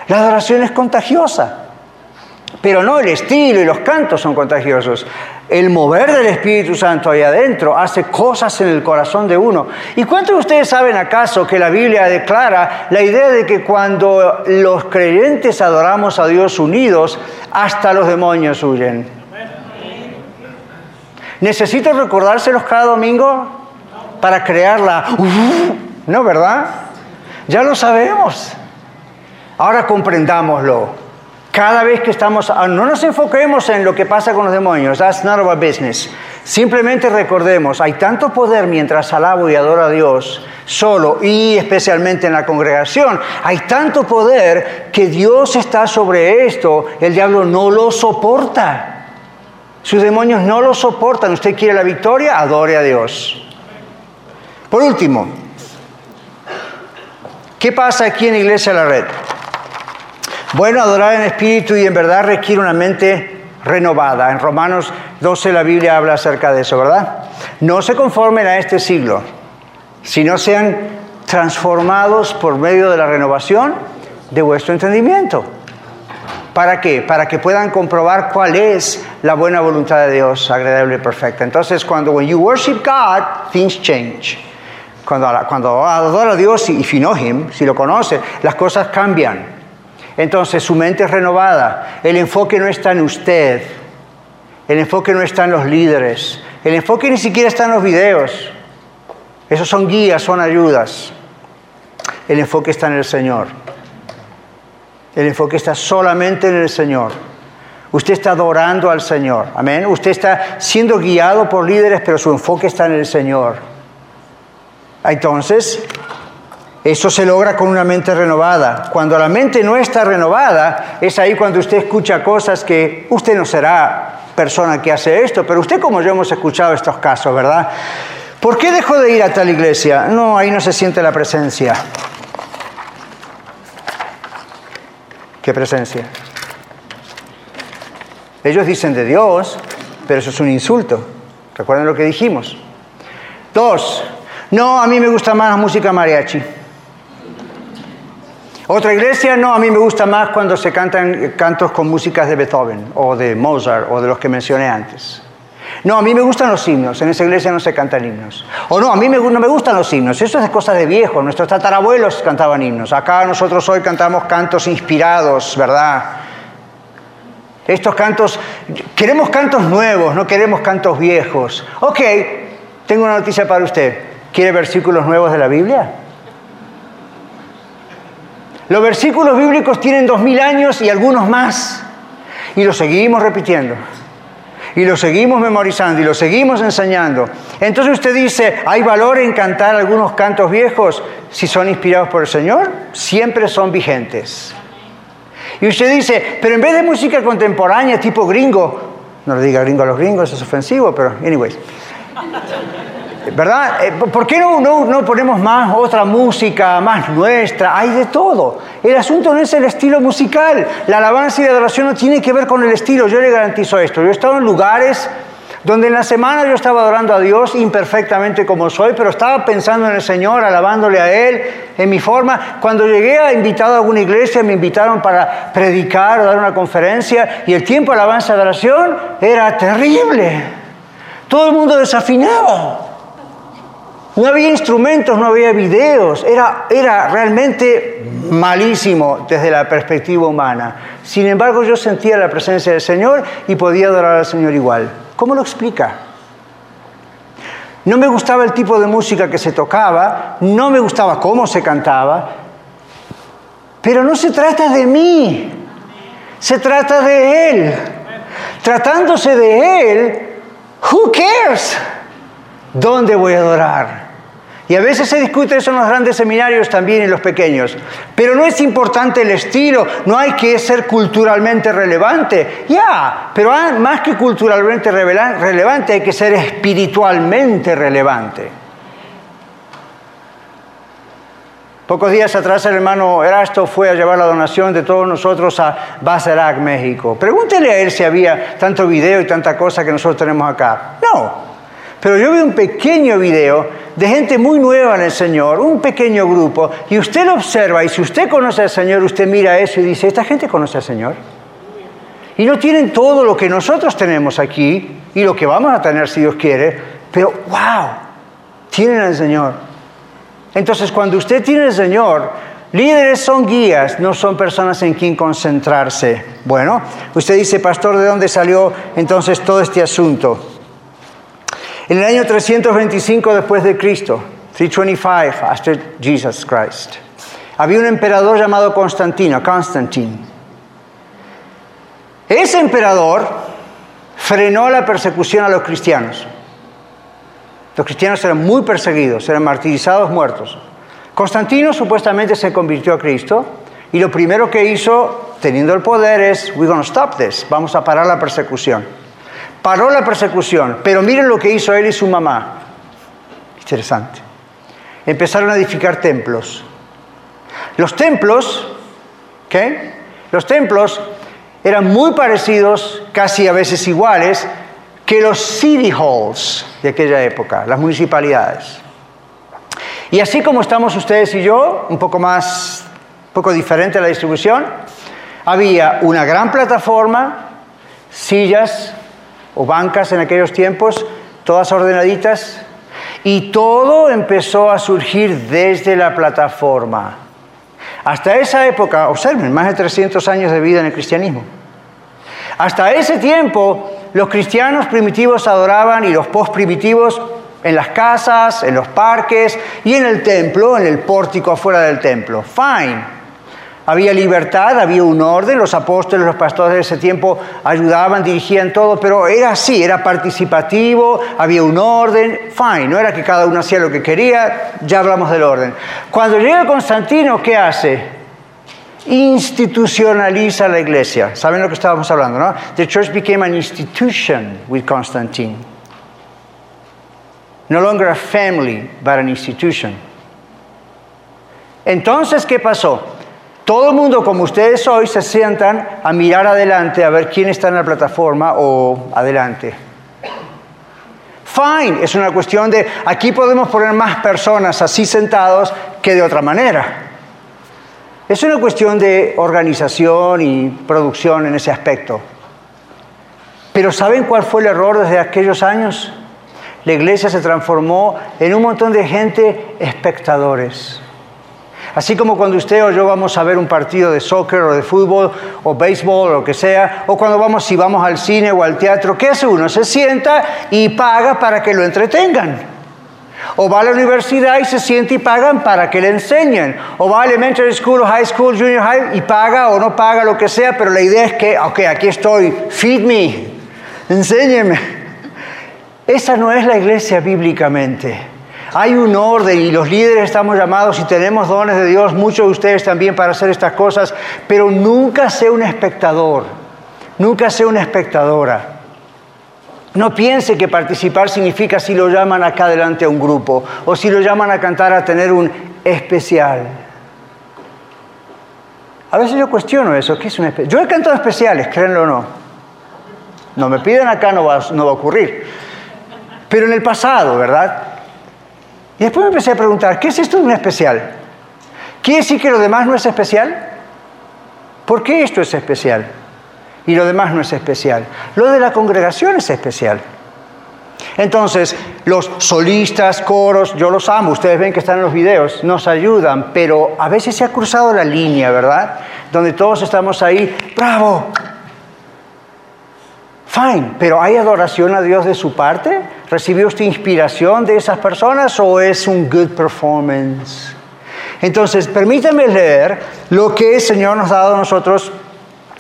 La adoración es contagiosa. Pero no el estilo y los cantos son contagiosos. El mover del Espíritu Santo ahí adentro hace cosas en el corazón de uno. ¿Y cuántos de ustedes saben acaso que la Biblia declara la idea de que cuando los creyentes adoramos a Dios unidos, hasta los demonios huyen? ¿Necesito recordárselos cada domingo para crearla? no, ¿verdad? Ya lo sabemos. Ahora comprendámoslo. Cada vez que estamos, ah, no nos enfoquemos en lo que pasa con los demonios, that's not our business. Simplemente recordemos, hay tanto poder mientras alabo y adoro a Dios solo y especialmente en la congregación. Hay tanto poder que Dios está sobre esto, el diablo no lo soporta. Sus demonios no lo soportan. Usted quiere la victoria, adore a Dios. Por último, ¿qué pasa aquí en Iglesia La Red? Bueno, adorar en espíritu y en verdad requiere una mente renovada. En Romanos 12 la Biblia habla acerca de eso, ¿verdad? No se conformen a este siglo, sino sean transformados por medio de la renovación de vuestro entendimiento. ¿Para qué? Para que puedan comprobar cuál es la buena voluntad de Dios, agradable y perfecta. Entonces, cuando when you worship God, things change. Cuando, cuando adora a Dios if si lo conoce, las cosas cambian. Entonces su mente es renovada. El enfoque no está en usted. El enfoque no está en los líderes. El enfoque ni siquiera está en los videos. Esos son guías, son ayudas. El enfoque está en el Señor. El enfoque está solamente en el Señor. Usted está adorando al Señor. Amén. Usted está siendo guiado por líderes, pero su enfoque está en el Señor. Entonces, eso se logra con una mente renovada. Cuando la mente no está renovada, es ahí cuando usted escucha cosas que usted no será persona que hace esto, pero usted como yo hemos escuchado estos casos, ¿verdad? ¿Por qué dejó de ir a tal iglesia? No, ahí no se siente la presencia. ¿Qué presencia? Ellos dicen de Dios, pero eso es un insulto. Recuerden lo que dijimos. Dos, no, a mí me gusta más la música mariachi. Otra iglesia, no, a mí me gusta más cuando se cantan cantos con músicas de Beethoven o de Mozart o de los que mencioné antes. No, a mí me gustan los himnos, en esa iglesia no se cantan himnos. O no, a mí no me gustan los himnos, eso es cosa de viejo, nuestros tatarabuelos cantaban himnos. Acá nosotros hoy cantamos cantos inspirados, ¿verdad? Estos cantos, queremos cantos nuevos, no queremos cantos viejos. Ok, tengo una noticia para usted. ¿Quiere versículos nuevos de la Biblia? Los versículos bíblicos tienen dos mil años y algunos más. Y los seguimos repitiendo. Y los seguimos memorizando y los seguimos enseñando. Entonces usted dice, ¿hay valor en cantar algunos cantos viejos si son inspirados por el Señor? Siempre son vigentes. Y usted dice, pero en vez de música contemporánea tipo gringo, no le diga gringo a los gringos, es ofensivo, pero anyways. ¿Verdad? Eh, ¿Por qué no, no, ponemos más otra música, más nuestra? Hay de todo. El asunto no es el estilo musical. La alabanza y la adoración no tiene que ver con el estilo. Yo le garantizo esto. Yo he estado en lugares donde en la semana yo estaba adorando a Dios imperfectamente como soy, pero estaba pensando en el Señor, alabándole a Él en mi forma. Cuando llegué a invitado a alguna iglesia, me invitaron para predicar o dar una conferencia, y el tiempo de alabanza y adoración era terrible. Todo el mundo desafinaba. No había instrumentos, no había videos, era, era realmente malísimo desde la perspectiva humana. Sin embargo, yo sentía la presencia del Señor y podía adorar al Señor igual. ¿Cómo lo explica? No me gustaba el tipo de música que se tocaba, no me gustaba cómo se cantaba, pero no se trata de mí, se trata de Él. Tratándose de Él, who cares? ¿Dónde voy a adorar? Y a veces se discute eso en los grandes seminarios también en los pequeños. Pero no es importante el estilo, no hay que ser culturalmente relevante. Ya, pero más que culturalmente relevante hay que ser espiritualmente relevante. Pocos días atrás el hermano Erasto fue a llevar la donación de todos nosotros a Basarac, México. Pregúntele a él si había tanto video y tanta cosa que nosotros tenemos acá. No, pero yo vi un pequeño video de gente muy nueva en el Señor, un pequeño grupo, y usted lo observa, y si usted conoce al Señor, usted mira eso y dice, esta gente conoce al Señor. Y no tienen todo lo que nosotros tenemos aquí y lo que vamos a tener si Dios quiere, pero wow, tienen al Señor. Entonces, cuando usted tiene al Señor, líderes son guías, no son personas en quien concentrarse. Bueno, usted dice, pastor, ¿de dónde salió entonces todo este asunto? En el año 325 después de Cristo, 325 after Jesus Christ, había un emperador llamado Constantino, Constantine. Ese emperador frenó la persecución a los cristianos. Los cristianos eran muy perseguidos, eran martirizados, muertos. Constantino supuestamente se convirtió a Cristo y lo primero que hizo, teniendo el poder, es, we're going to stop this, vamos a parar la persecución paró la persecución, pero miren lo que hizo él y su mamá. Interesante. Empezaron a edificar templos. Los templos, ¿qué? Los templos eran muy parecidos, casi a veces iguales, que los city halls de aquella época, las municipalidades. Y así como estamos ustedes y yo, un poco más, un poco diferente la distribución, había una gran plataforma, sillas, o bancas en aquellos tiempos, todas ordenaditas, y todo empezó a surgir desde la plataforma. Hasta esa época, observen, más de 300 años de vida en el cristianismo. Hasta ese tiempo, los cristianos primitivos adoraban y los post-primitivos en las casas, en los parques y en el templo, en el pórtico afuera del templo. Fine. Había libertad, había un orden, los apóstoles, los pastores de ese tiempo ayudaban, dirigían todo, pero era así, era participativo, había un orden, fine, no era que cada uno hacía lo que quería, ya hablamos del orden. Cuando llega Constantino, ¿qué hace? Institucionaliza la iglesia. ¿Saben lo que estábamos hablando, no? The church became an institution with Constantine. No longer a family, but an institution. Entonces, ¿qué pasó? Todo el mundo, como ustedes hoy, se sientan a mirar adelante, a ver quién está en la plataforma o adelante. fine. Es una cuestión de aquí podemos poner más personas así sentados que de otra manera. Es una cuestión de organización y producción en ese aspecto. Pero ¿saben cuál fue el error desde aquellos años? La iglesia se transformó en un montón de gente espectadores. Así como cuando usted o yo vamos a ver un partido de soccer o de fútbol o béisbol o lo que sea, o cuando vamos, si vamos al cine o al teatro, ¿qué hace uno? Se sienta y paga para que lo entretengan. O va a la universidad y se sienta y pagan para que le enseñen. O va a elementary school, high school, junior high y paga o no paga lo que sea, pero la idea es que, ok, aquí estoy, feed me, enséñeme. Esa no es la iglesia bíblicamente. Hay un orden y los líderes estamos llamados y tenemos dones de Dios, muchos de ustedes también para hacer estas cosas, pero nunca sea un espectador, nunca sea una espectadora. No piense que participar significa si lo llaman acá delante a un grupo o si lo llaman a cantar a tener un especial. A veces yo cuestiono eso, ¿qué es un especial? Yo he cantado especiales, créanlo o no. No me piden acá, no va, no va a ocurrir. Pero en el pasado, ¿verdad? Y después me empecé a preguntar, ¿qué es esto de un especial? ¿Quiere decir que lo demás no es especial? ¿Por qué esto es especial? Y lo demás no es especial. Lo de la congregación es especial. Entonces, los solistas, coros, yo los amo, ustedes ven que están en los videos, nos ayudan, pero a veces se ha cruzado la línea, ¿verdad? Donde todos estamos ahí, bravo, Fine, pero ¿hay adoración a Dios de su parte? ¿Recibió usted inspiración de esas personas o es un good performance? Entonces, permítame leer lo que el Señor nos ha dado a nosotros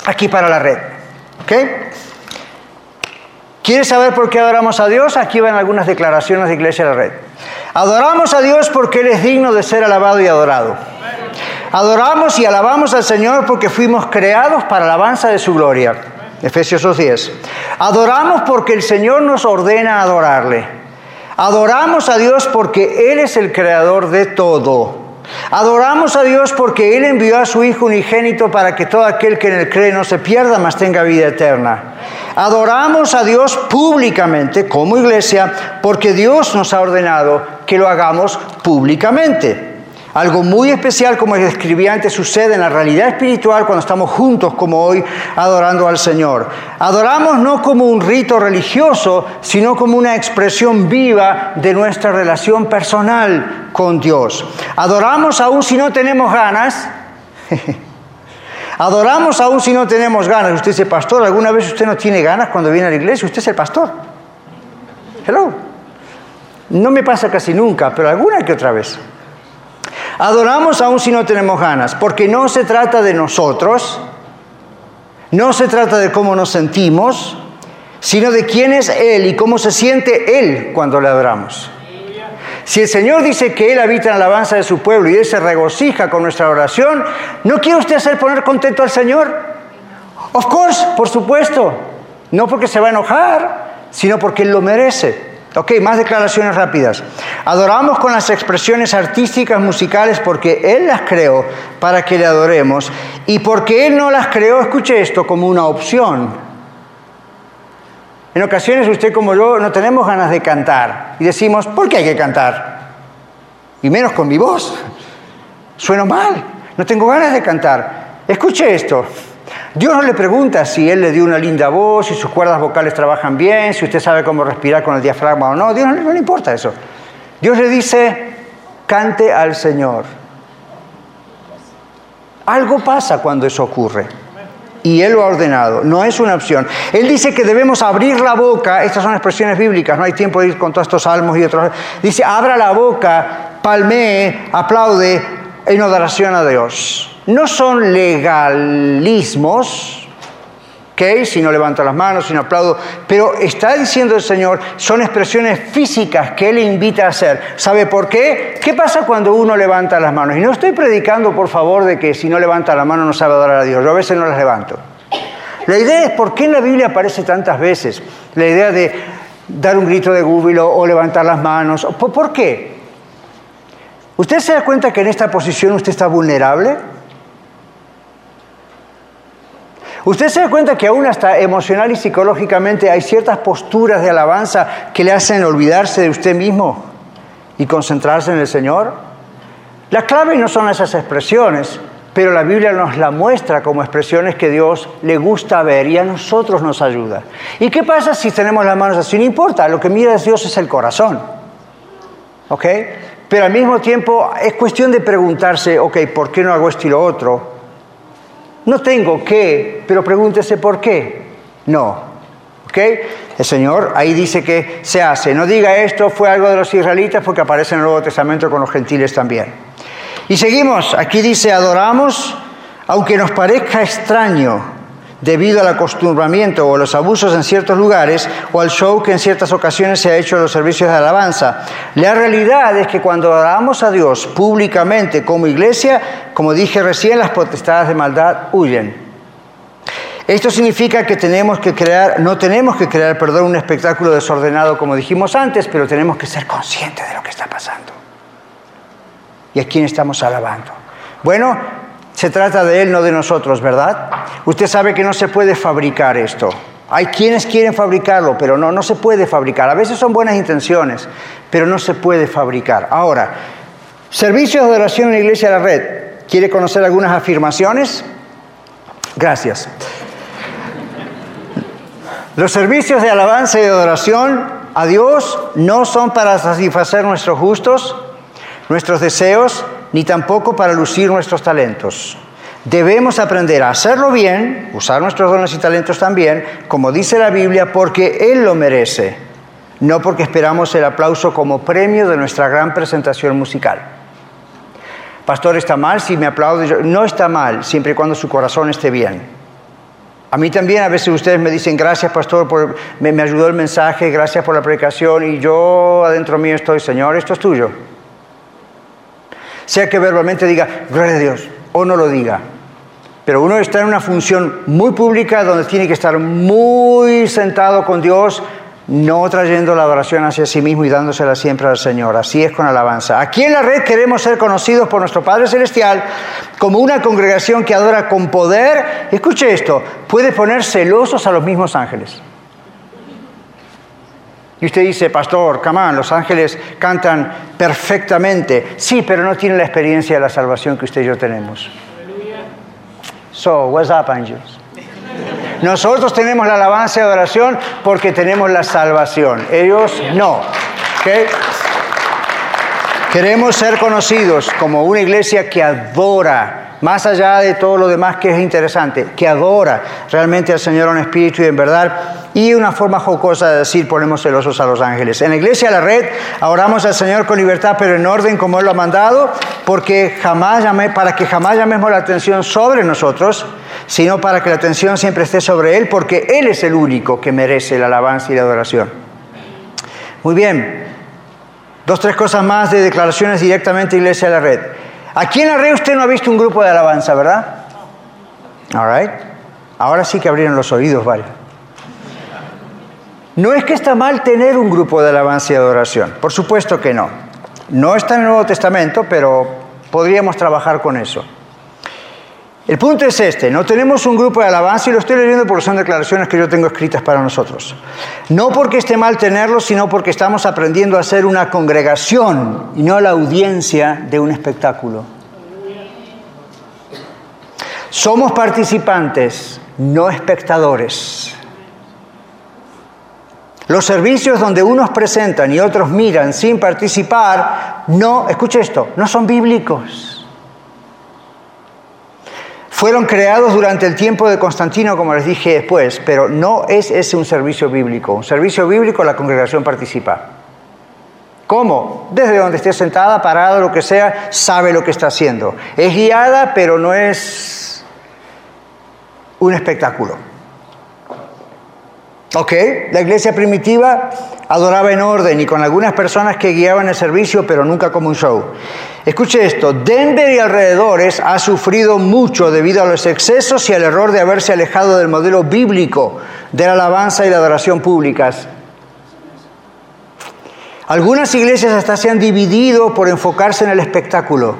aquí para la red. ¿Ok? ¿Quieres saber por qué adoramos a Dios? Aquí van algunas declaraciones de Iglesia de la Red. Adoramos a Dios porque Él es digno de ser alabado y adorado. Adoramos y alabamos al Señor porque fuimos creados para alabanza de su gloria. Efesios 2.10. Adoramos porque el Señor nos ordena adorarle. Adoramos a Dios porque Él es el creador de todo. Adoramos a Dios porque Él envió a su Hijo unigénito para que todo aquel que en Él cree no se pierda, mas tenga vida eterna. Adoramos a Dios públicamente como iglesia porque Dios nos ha ordenado que lo hagamos públicamente. Algo muy especial, como escribí antes, sucede en la realidad espiritual cuando estamos juntos como hoy adorando al Señor. Adoramos no como un rito religioso, sino como una expresión viva de nuestra relación personal con Dios. Adoramos aún si no tenemos ganas. Adoramos aún si no tenemos ganas. Usted dice, pastor, ¿alguna vez usted no tiene ganas cuando viene a la iglesia? Usted es el pastor. Hello. No me pasa casi nunca, pero alguna que otra vez. Adoramos aún si no tenemos ganas, porque no se trata de nosotros, no se trata de cómo nos sentimos, sino de quién es Él y cómo se siente Él cuando le adoramos. Si el Señor dice que Él habita en la alabanza de su pueblo y Él se regocija con nuestra oración, ¿no quiere usted hacer poner contento al Señor? Of course, por supuesto. No porque se va a enojar, sino porque Él lo merece. Ok, más declaraciones rápidas. Adoramos con las expresiones artísticas, musicales, porque Él las creó para que le adoremos y porque Él no las creó, escuche esto, como una opción. En ocasiones usted como yo no tenemos ganas de cantar y decimos, ¿por qué hay que cantar? Y menos con mi voz. Sueno mal, no tengo ganas de cantar. Escuche esto, Dios no le pregunta si él le dio una linda voz, si sus cuerdas vocales trabajan bien, si usted sabe cómo respirar con el diafragma o no. Dios no, le importa eso. Dios le dice, cante al Señor. Algo pasa cuando eso ocurre. Y Él lo ha ordenado, no es una opción. Él dice que debemos abrir la boca, estas son expresiones bíblicas, no hay tiempo de ir con todos estos salmos y otros. Dice, abra la boca, palmee, aplaude en adoración a Dios. No son legalismos, ¿ok? Si no levanto las manos, si no aplaudo, pero está diciendo el Señor, son expresiones físicas que Él invita a hacer. ¿Sabe por qué? ¿Qué pasa cuando uno levanta las manos? Y no estoy predicando, por favor, de que si no levanta la mano no sabe adorar a Dios. Yo a veces no las levanto. La idea es por qué en la Biblia aparece tantas veces la idea de dar un grito de júbilo o levantar las manos. ¿Por qué? ¿Usted se da cuenta que en esta posición usted está vulnerable? Usted se da cuenta que aún hasta emocional y psicológicamente hay ciertas posturas de alabanza que le hacen olvidarse de usted mismo y concentrarse en el Señor. La clave no son esas expresiones, pero la Biblia nos la muestra como expresiones que Dios le gusta ver y a nosotros nos ayuda. ¿Y qué pasa si tenemos las manos así? No importa, lo que mira Dios es el corazón. ¿Ok? Pero al mismo tiempo es cuestión de preguntarse, ok, ¿por qué no hago esto y lo otro? No tengo que, pero pregúntese por qué. No. ¿Ok? El Señor ahí dice que se hace. No diga esto fue algo de los israelitas porque aparece en el Nuevo Testamento con los gentiles también. Y seguimos, aquí dice, adoramos, aunque nos parezca extraño debido al acostumbramiento o los abusos en ciertos lugares o al show que en ciertas ocasiones se ha hecho en los servicios de alabanza. La realidad es que cuando adoramos a Dios públicamente como iglesia, como dije recién, las potestades de maldad huyen. Esto significa que no tenemos que crear, perdón, un espectáculo desordenado como dijimos antes, pero tenemos que ser conscientes de lo que está pasando y a quién estamos alabando. Bueno, se trata de Él, no de nosotros, ¿verdad? Usted sabe que no se puede fabricar esto. Hay quienes quieren fabricarlo, pero no, no se puede fabricar. A veces son buenas intenciones, pero no se puede fabricar. Ahora, servicios de oración en la Iglesia de la Red. ¿Quiere conocer algunas afirmaciones? Gracias. Los servicios de alabanza y de adoración a Dios no son para satisfacer nuestros gustos, nuestros deseos, ni tampoco para lucir nuestros talentos. Debemos aprender a hacerlo bien, usar nuestros dones y talentos también, como dice la Biblia, porque Él lo merece, no porque esperamos el aplauso como premio de nuestra gran presentación musical. Pastor, ¿está mal si me aplaude? No está mal, siempre y cuando su corazón esté bien. A mí también a veces ustedes me dicen, gracias pastor, por, me, me ayudó el mensaje, gracias por la predicación, y yo adentro mío estoy, Señor, esto es tuyo sea que verbalmente diga, gloria a Dios, o no lo diga. Pero uno está en una función muy pública donde tiene que estar muy sentado con Dios, no trayendo la adoración hacia sí mismo y dándosela siempre al Señor. Así es con alabanza. Aquí en la red queremos ser conocidos por nuestro Padre Celestial como una congregación que adora con poder. Escuche esto, puede poner celosos a los mismos ángeles. Y usted dice, pastor, camán, los ángeles cantan perfectamente. Sí, pero no tienen la experiencia de la salvación que usted y yo tenemos. So, what's up, angels? Nosotros tenemos la alabanza y adoración porque tenemos la salvación. Ellos no. Queremos ser conocidos como una iglesia que adora, más allá de todo lo demás que es interesante, que adora realmente al Señor en espíritu y en verdad y una forma jocosa de decir ponemos celosos a los ángeles. En la iglesia La Red oramos al Señor con libertad, pero en orden como Él lo ha mandado, porque jamás para que jamás llamemos la atención sobre nosotros, sino para que la atención siempre esté sobre Él, porque Él es el único que merece la alabanza y la adoración. Muy bien, dos, tres cosas más de declaraciones directamente Iglesia la Red. Aquí en la red usted no ha visto un grupo de alabanza, ¿verdad? All right. Ahora sí que abrieron los oídos, vale. No es que está mal tener un grupo de alabanza y adoración, por supuesto que no. No está en el Nuevo Testamento, pero podríamos trabajar con eso. El punto es este, no tenemos un grupo de alabanza y lo estoy leyendo porque son declaraciones que yo tengo escritas para nosotros. No porque esté mal tenerlo, sino porque estamos aprendiendo a ser una congregación y no la audiencia de un espectáculo. Somos participantes, no espectadores. Los servicios donde unos presentan y otros miran sin participar, no, escuche esto, no son bíblicos. Fueron creados durante el tiempo de Constantino, como les dije después, pero no es ese un servicio bíblico. Un servicio bíblico la congregación participa. ¿Cómo? Desde donde esté sentada, parada, lo que sea, sabe lo que está haciendo. Es guiada, pero no es un espectáculo. Ok, la iglesia primitiva adoraba en orden y con algunas personas que guiaban el servicio, pero nunca como un show. Escuche esto, Denver y alrededores ha sufrido mucho debido a los excesos y al error de haberse alejado del modelo bíblico de la alabanza y la adoración públicas. Algunas iglesias hasta se han dividido por enfocarse en el espectáculo,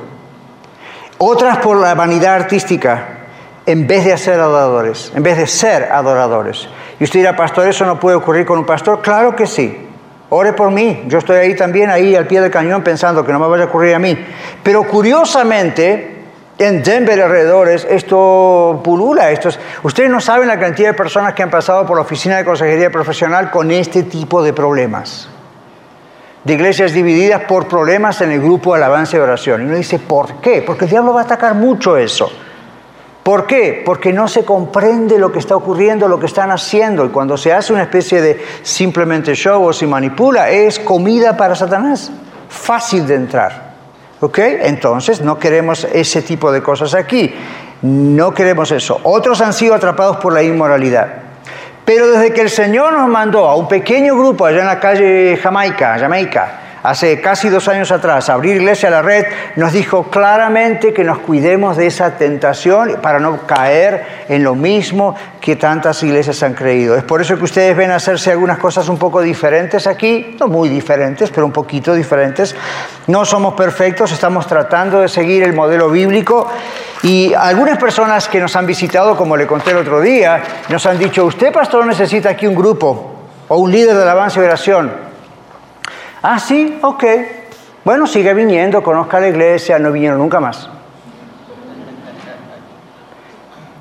otras por la vanidad artística en vez de hacer adoradores, en vez de ser adoradores. Y usted dirá, pastor, ¿eso no puede ocurrir con un pastor? Claro que sí. Ore por mí. Yo estoy ahí también, ahí al pie del cañón, pensando que no me vaya a ocurrir a mí. Pero curiosamente, en Denver alrededores esto pulula. Esto ustedes no saben la cantidad de personas que han pasado por la oficina de consejería profesional con este tipo de problemas. De iglesias divididas por problemas en el grupo de alabanza y oración. Y uno dice, ¿por qué? Porque el diablo va a atacar mucho eso. ¿Por qué? Porque no se comprende lo que está ocurriendo, lo que están haciendo. Y cuando se hace una especie de simplemente show o se manipula, es comida para Satanás. Fácil de entrar. ¿Ok? Entonces no queremos ese tipo de cosas aquí. No queremos eso. Otros han sido atrapados por la inmoralidad. Pero desde que el Señor nos mandó a un pequeño grupo allá en la calle Jamaica, Jamaica, hace casi dos años atrás, abrir Iglesia a la Red, nos dijo claramente que nos cuidemos de esa tentación para no caer en lo mismo que tantas iglesias han creído. Es por eso que ustedes ven hacerse algunas cosas un poco diferentes aquí, no muy diferentes, pero un poquito diferentes. No somos perfectos, estamos tratando de seguir el modelo bíblico y algunas personas que nos han visitado, como le conté el otro día, nos han dicho, usted pastor necesita aquí un grupo o un líder de alabanza y oración. Ah, sí, ok. Bueno, sigue viniendo, conozca la iglesia, no vinieron nunca más.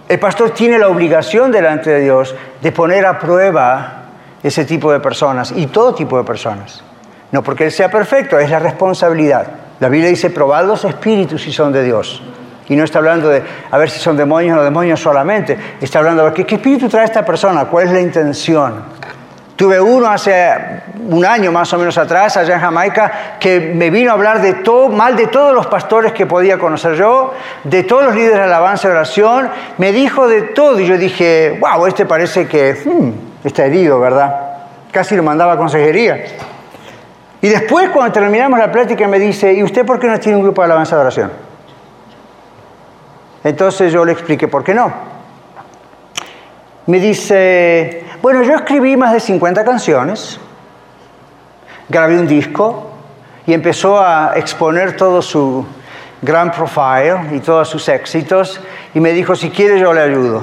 El pastor tiene la obligación delante de Dios de poner a prueba ese tipo de personas y todo tipo de personas. No porque Él sea perfecto, es la responsabilidad. La Biblia dice, probad los espíritus si son de Dios. Y no está hablando de a ver si son demonios o no demonios solamente. Está hablando de ¿qué, qué espíritu trae esta persona, cuál es la intención. Tuve uno hace un año más o menos atrás, allá en Jamaica, que me vino a hablar de todo, mal de todos los pastores que podía conocer yo, de todos los líderes de alabanza y oración. Me dijo de todo y yo dije, wow, este parece que hmm, está herido, ¿verdad? Casi lo mandaba a consejería. Y después, cuando terminamos la plática, me dice, ¿y usted por qué no tiene un grupo de alabanza y oración? Entonces yo le expliqué por qué no. Me dice, bueno, yo escribí más de 50 canciones, grabé un disco y empezó a exponer todo su gran profile y todos sus éxitos y me dijo, si quiere yo le ayudo.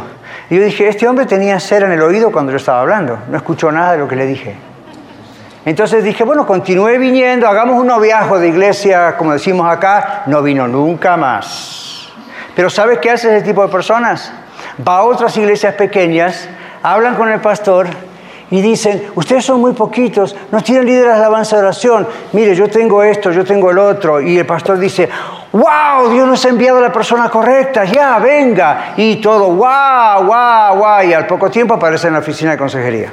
Y yo dije, este hombre tenía cera en el oído cuando yo estaba hablando, no escuchó nada de lo que le dije. Entonces dije, bueno, continúe viniendo, hagamos un noviazgo de iglesia, como decimos acá, no vino nunca más. Pero ¿sabes qué hace ese tipo de personas? Va a otras iglesias pequeñas hablan con el pastor y dicen, ustedes son muy poquitos, no tienen líderes de alabanza de oración, mire, yo tengo esto, yo tengo el otro, y el pastor dice, wow, Dios nos ha enviado a la persona correcta, ya, venga, y todo, wow, wow, wow, y al poco tiempo aparece en la oficina de consejería.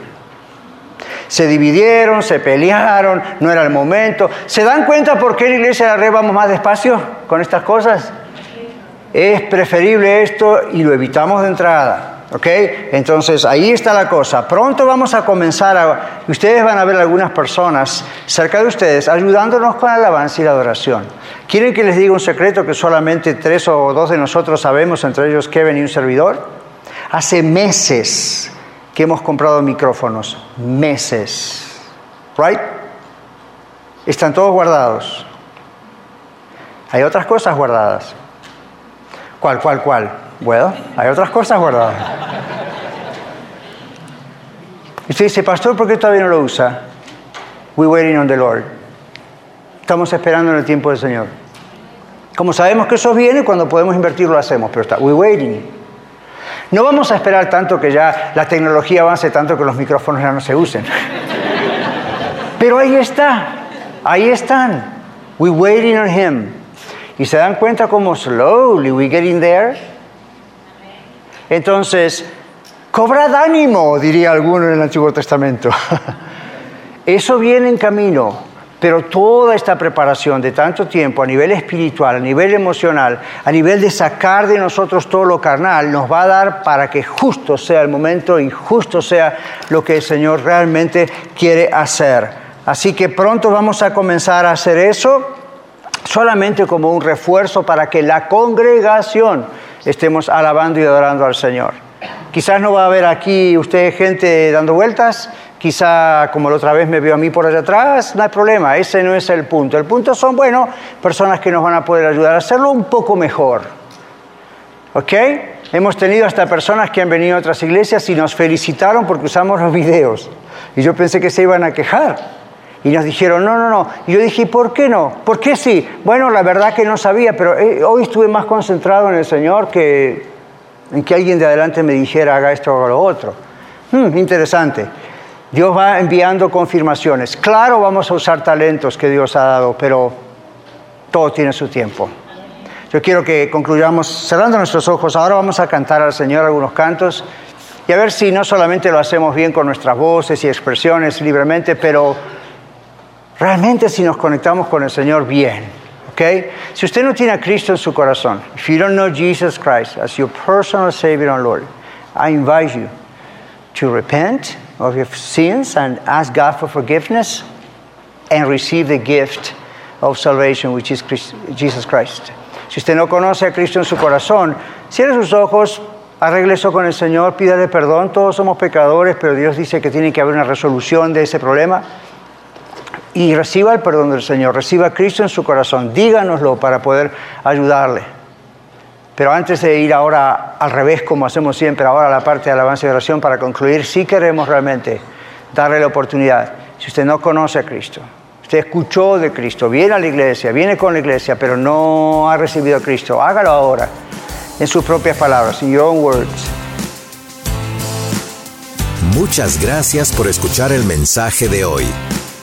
Se dividieron, se pelearon, no era el momento. ¿Se dan cuenta por qué en la iglesia de la red vamos más despacio con estas cosas? Es preferible esto y lo evitamos de entrada. ¿Ok? Entonces ahí está la cosa. Pronto vamos a comenzar a... Ustedes van a ver algunas personas cerca de ustedes ayudándonos con la alabanza y la adoración. ¿Quieren que les diga un secreto que solamente tres o dos de nosotros sabemos, entre ellos Kevin y un servidor? Hace meses que hemos comprado micrófonos. Meses. ¿Right? Están todos guardados. Hay otras cosas guardadas. ¿Cuál, cuál, cuál? Bueno, hay otras cosas guardadas. Y usted dice, pastor, ¿por qué todavía no lo usa? We waiting on the Lord. Estamos esperando en el tiempo del Señor. Como sabemos que eso viene, cuando podemos invertir lo hacemos, pero está, we waiting. No vamos a esperar tanto que ya la tecnología avance tanto que los micrófonos ya no se usen. Pero ahí está, ahí están. We waiting on Him. Y se dan cuenta cómo slowly we getting there. Entonces, cobrad ánimo, diría alguno en el Antiguo Testamento. Eso viene en camino, pero toda esta preparación de tanto tiempo a nivel espiritual, a nivel emocional, a nivel de sacar de nosotros todo lo carnal, nos va a dar para que justo sea el momento y justo sea lo que el Señor realmente quiere hacer. Así que pronto vamos a comenzar a hacer eso solamente como un refuerzo para que la congregación estemos alabando y adorando al Señor. Quizás no va a haber aquí usted gente dando vueltas, quizá como la otra vez me vio a mí por allá atrás, no hay problema, ese no es el punto. El punto son, bueno, personas que nos van a poder ayudar a hacerlo un poco mejor. ¿Ok? Hemos tenido hasta personas que han venido a otras iglesias y nos felicitaron porque usamos los videos. Y yo pensé que se iban a quejar. Y nos dijeron, no, no, no. Y yo dije, ¿por qué no? ¿Por qué sí? Bueno, la verdad que no sabía, pero eh, hoy estuve más concentrado en el Señor que en que alguien de adelante me dijera, haga esto o lo otro. Hmm, interesante. Dios va enviando confirmaciones. Claro, vamos a usar talentos que Dios ha dado, pero todo tiene su tiempo. Yo quiero que concluyamos cerrando nuestros ojos. Ahora vamos a cantar al Señor algunos cantos y a ver si no solamente lo hacemos bien con nuestras voces y expresiones libremente, pero realmente si nos conectamos con el Señor bien. ¿ok? Si usted no tiene a Cristo en su corazón, if you don't know Jesus Christ as your personal Savior and Lord, I invite you to repent of your sins and ask God for forgiveness and receive the gift of salvation, which is Jesus Christ. Si usted no conoce a Cristo en su corazón, cierre sus ojos, arregle eso con el Señor, pídale perdón. Todos somos pecadores, pero Dios dice que tiene que haber una resolución de ese problema. Y reciba el perdón del Señor, reciba a Cristo en su corazón. Díganoslo para poder ayudarle. Pero antes de ir ahora al revés, como hacemos siempre, ahora a la parte de alabanza y oración, para concluir, sí queremos realmente darle la oportunidad. Si usted no conoce a Cristo, Usted escuchó de Cristo, viene a la iglesia, viene con la iglesia, pero no ha recibido a Cristo. Hágalo ahora, en sus propias palabras, in your own words. Muchas gracias por escuchar el mensaje de hoy.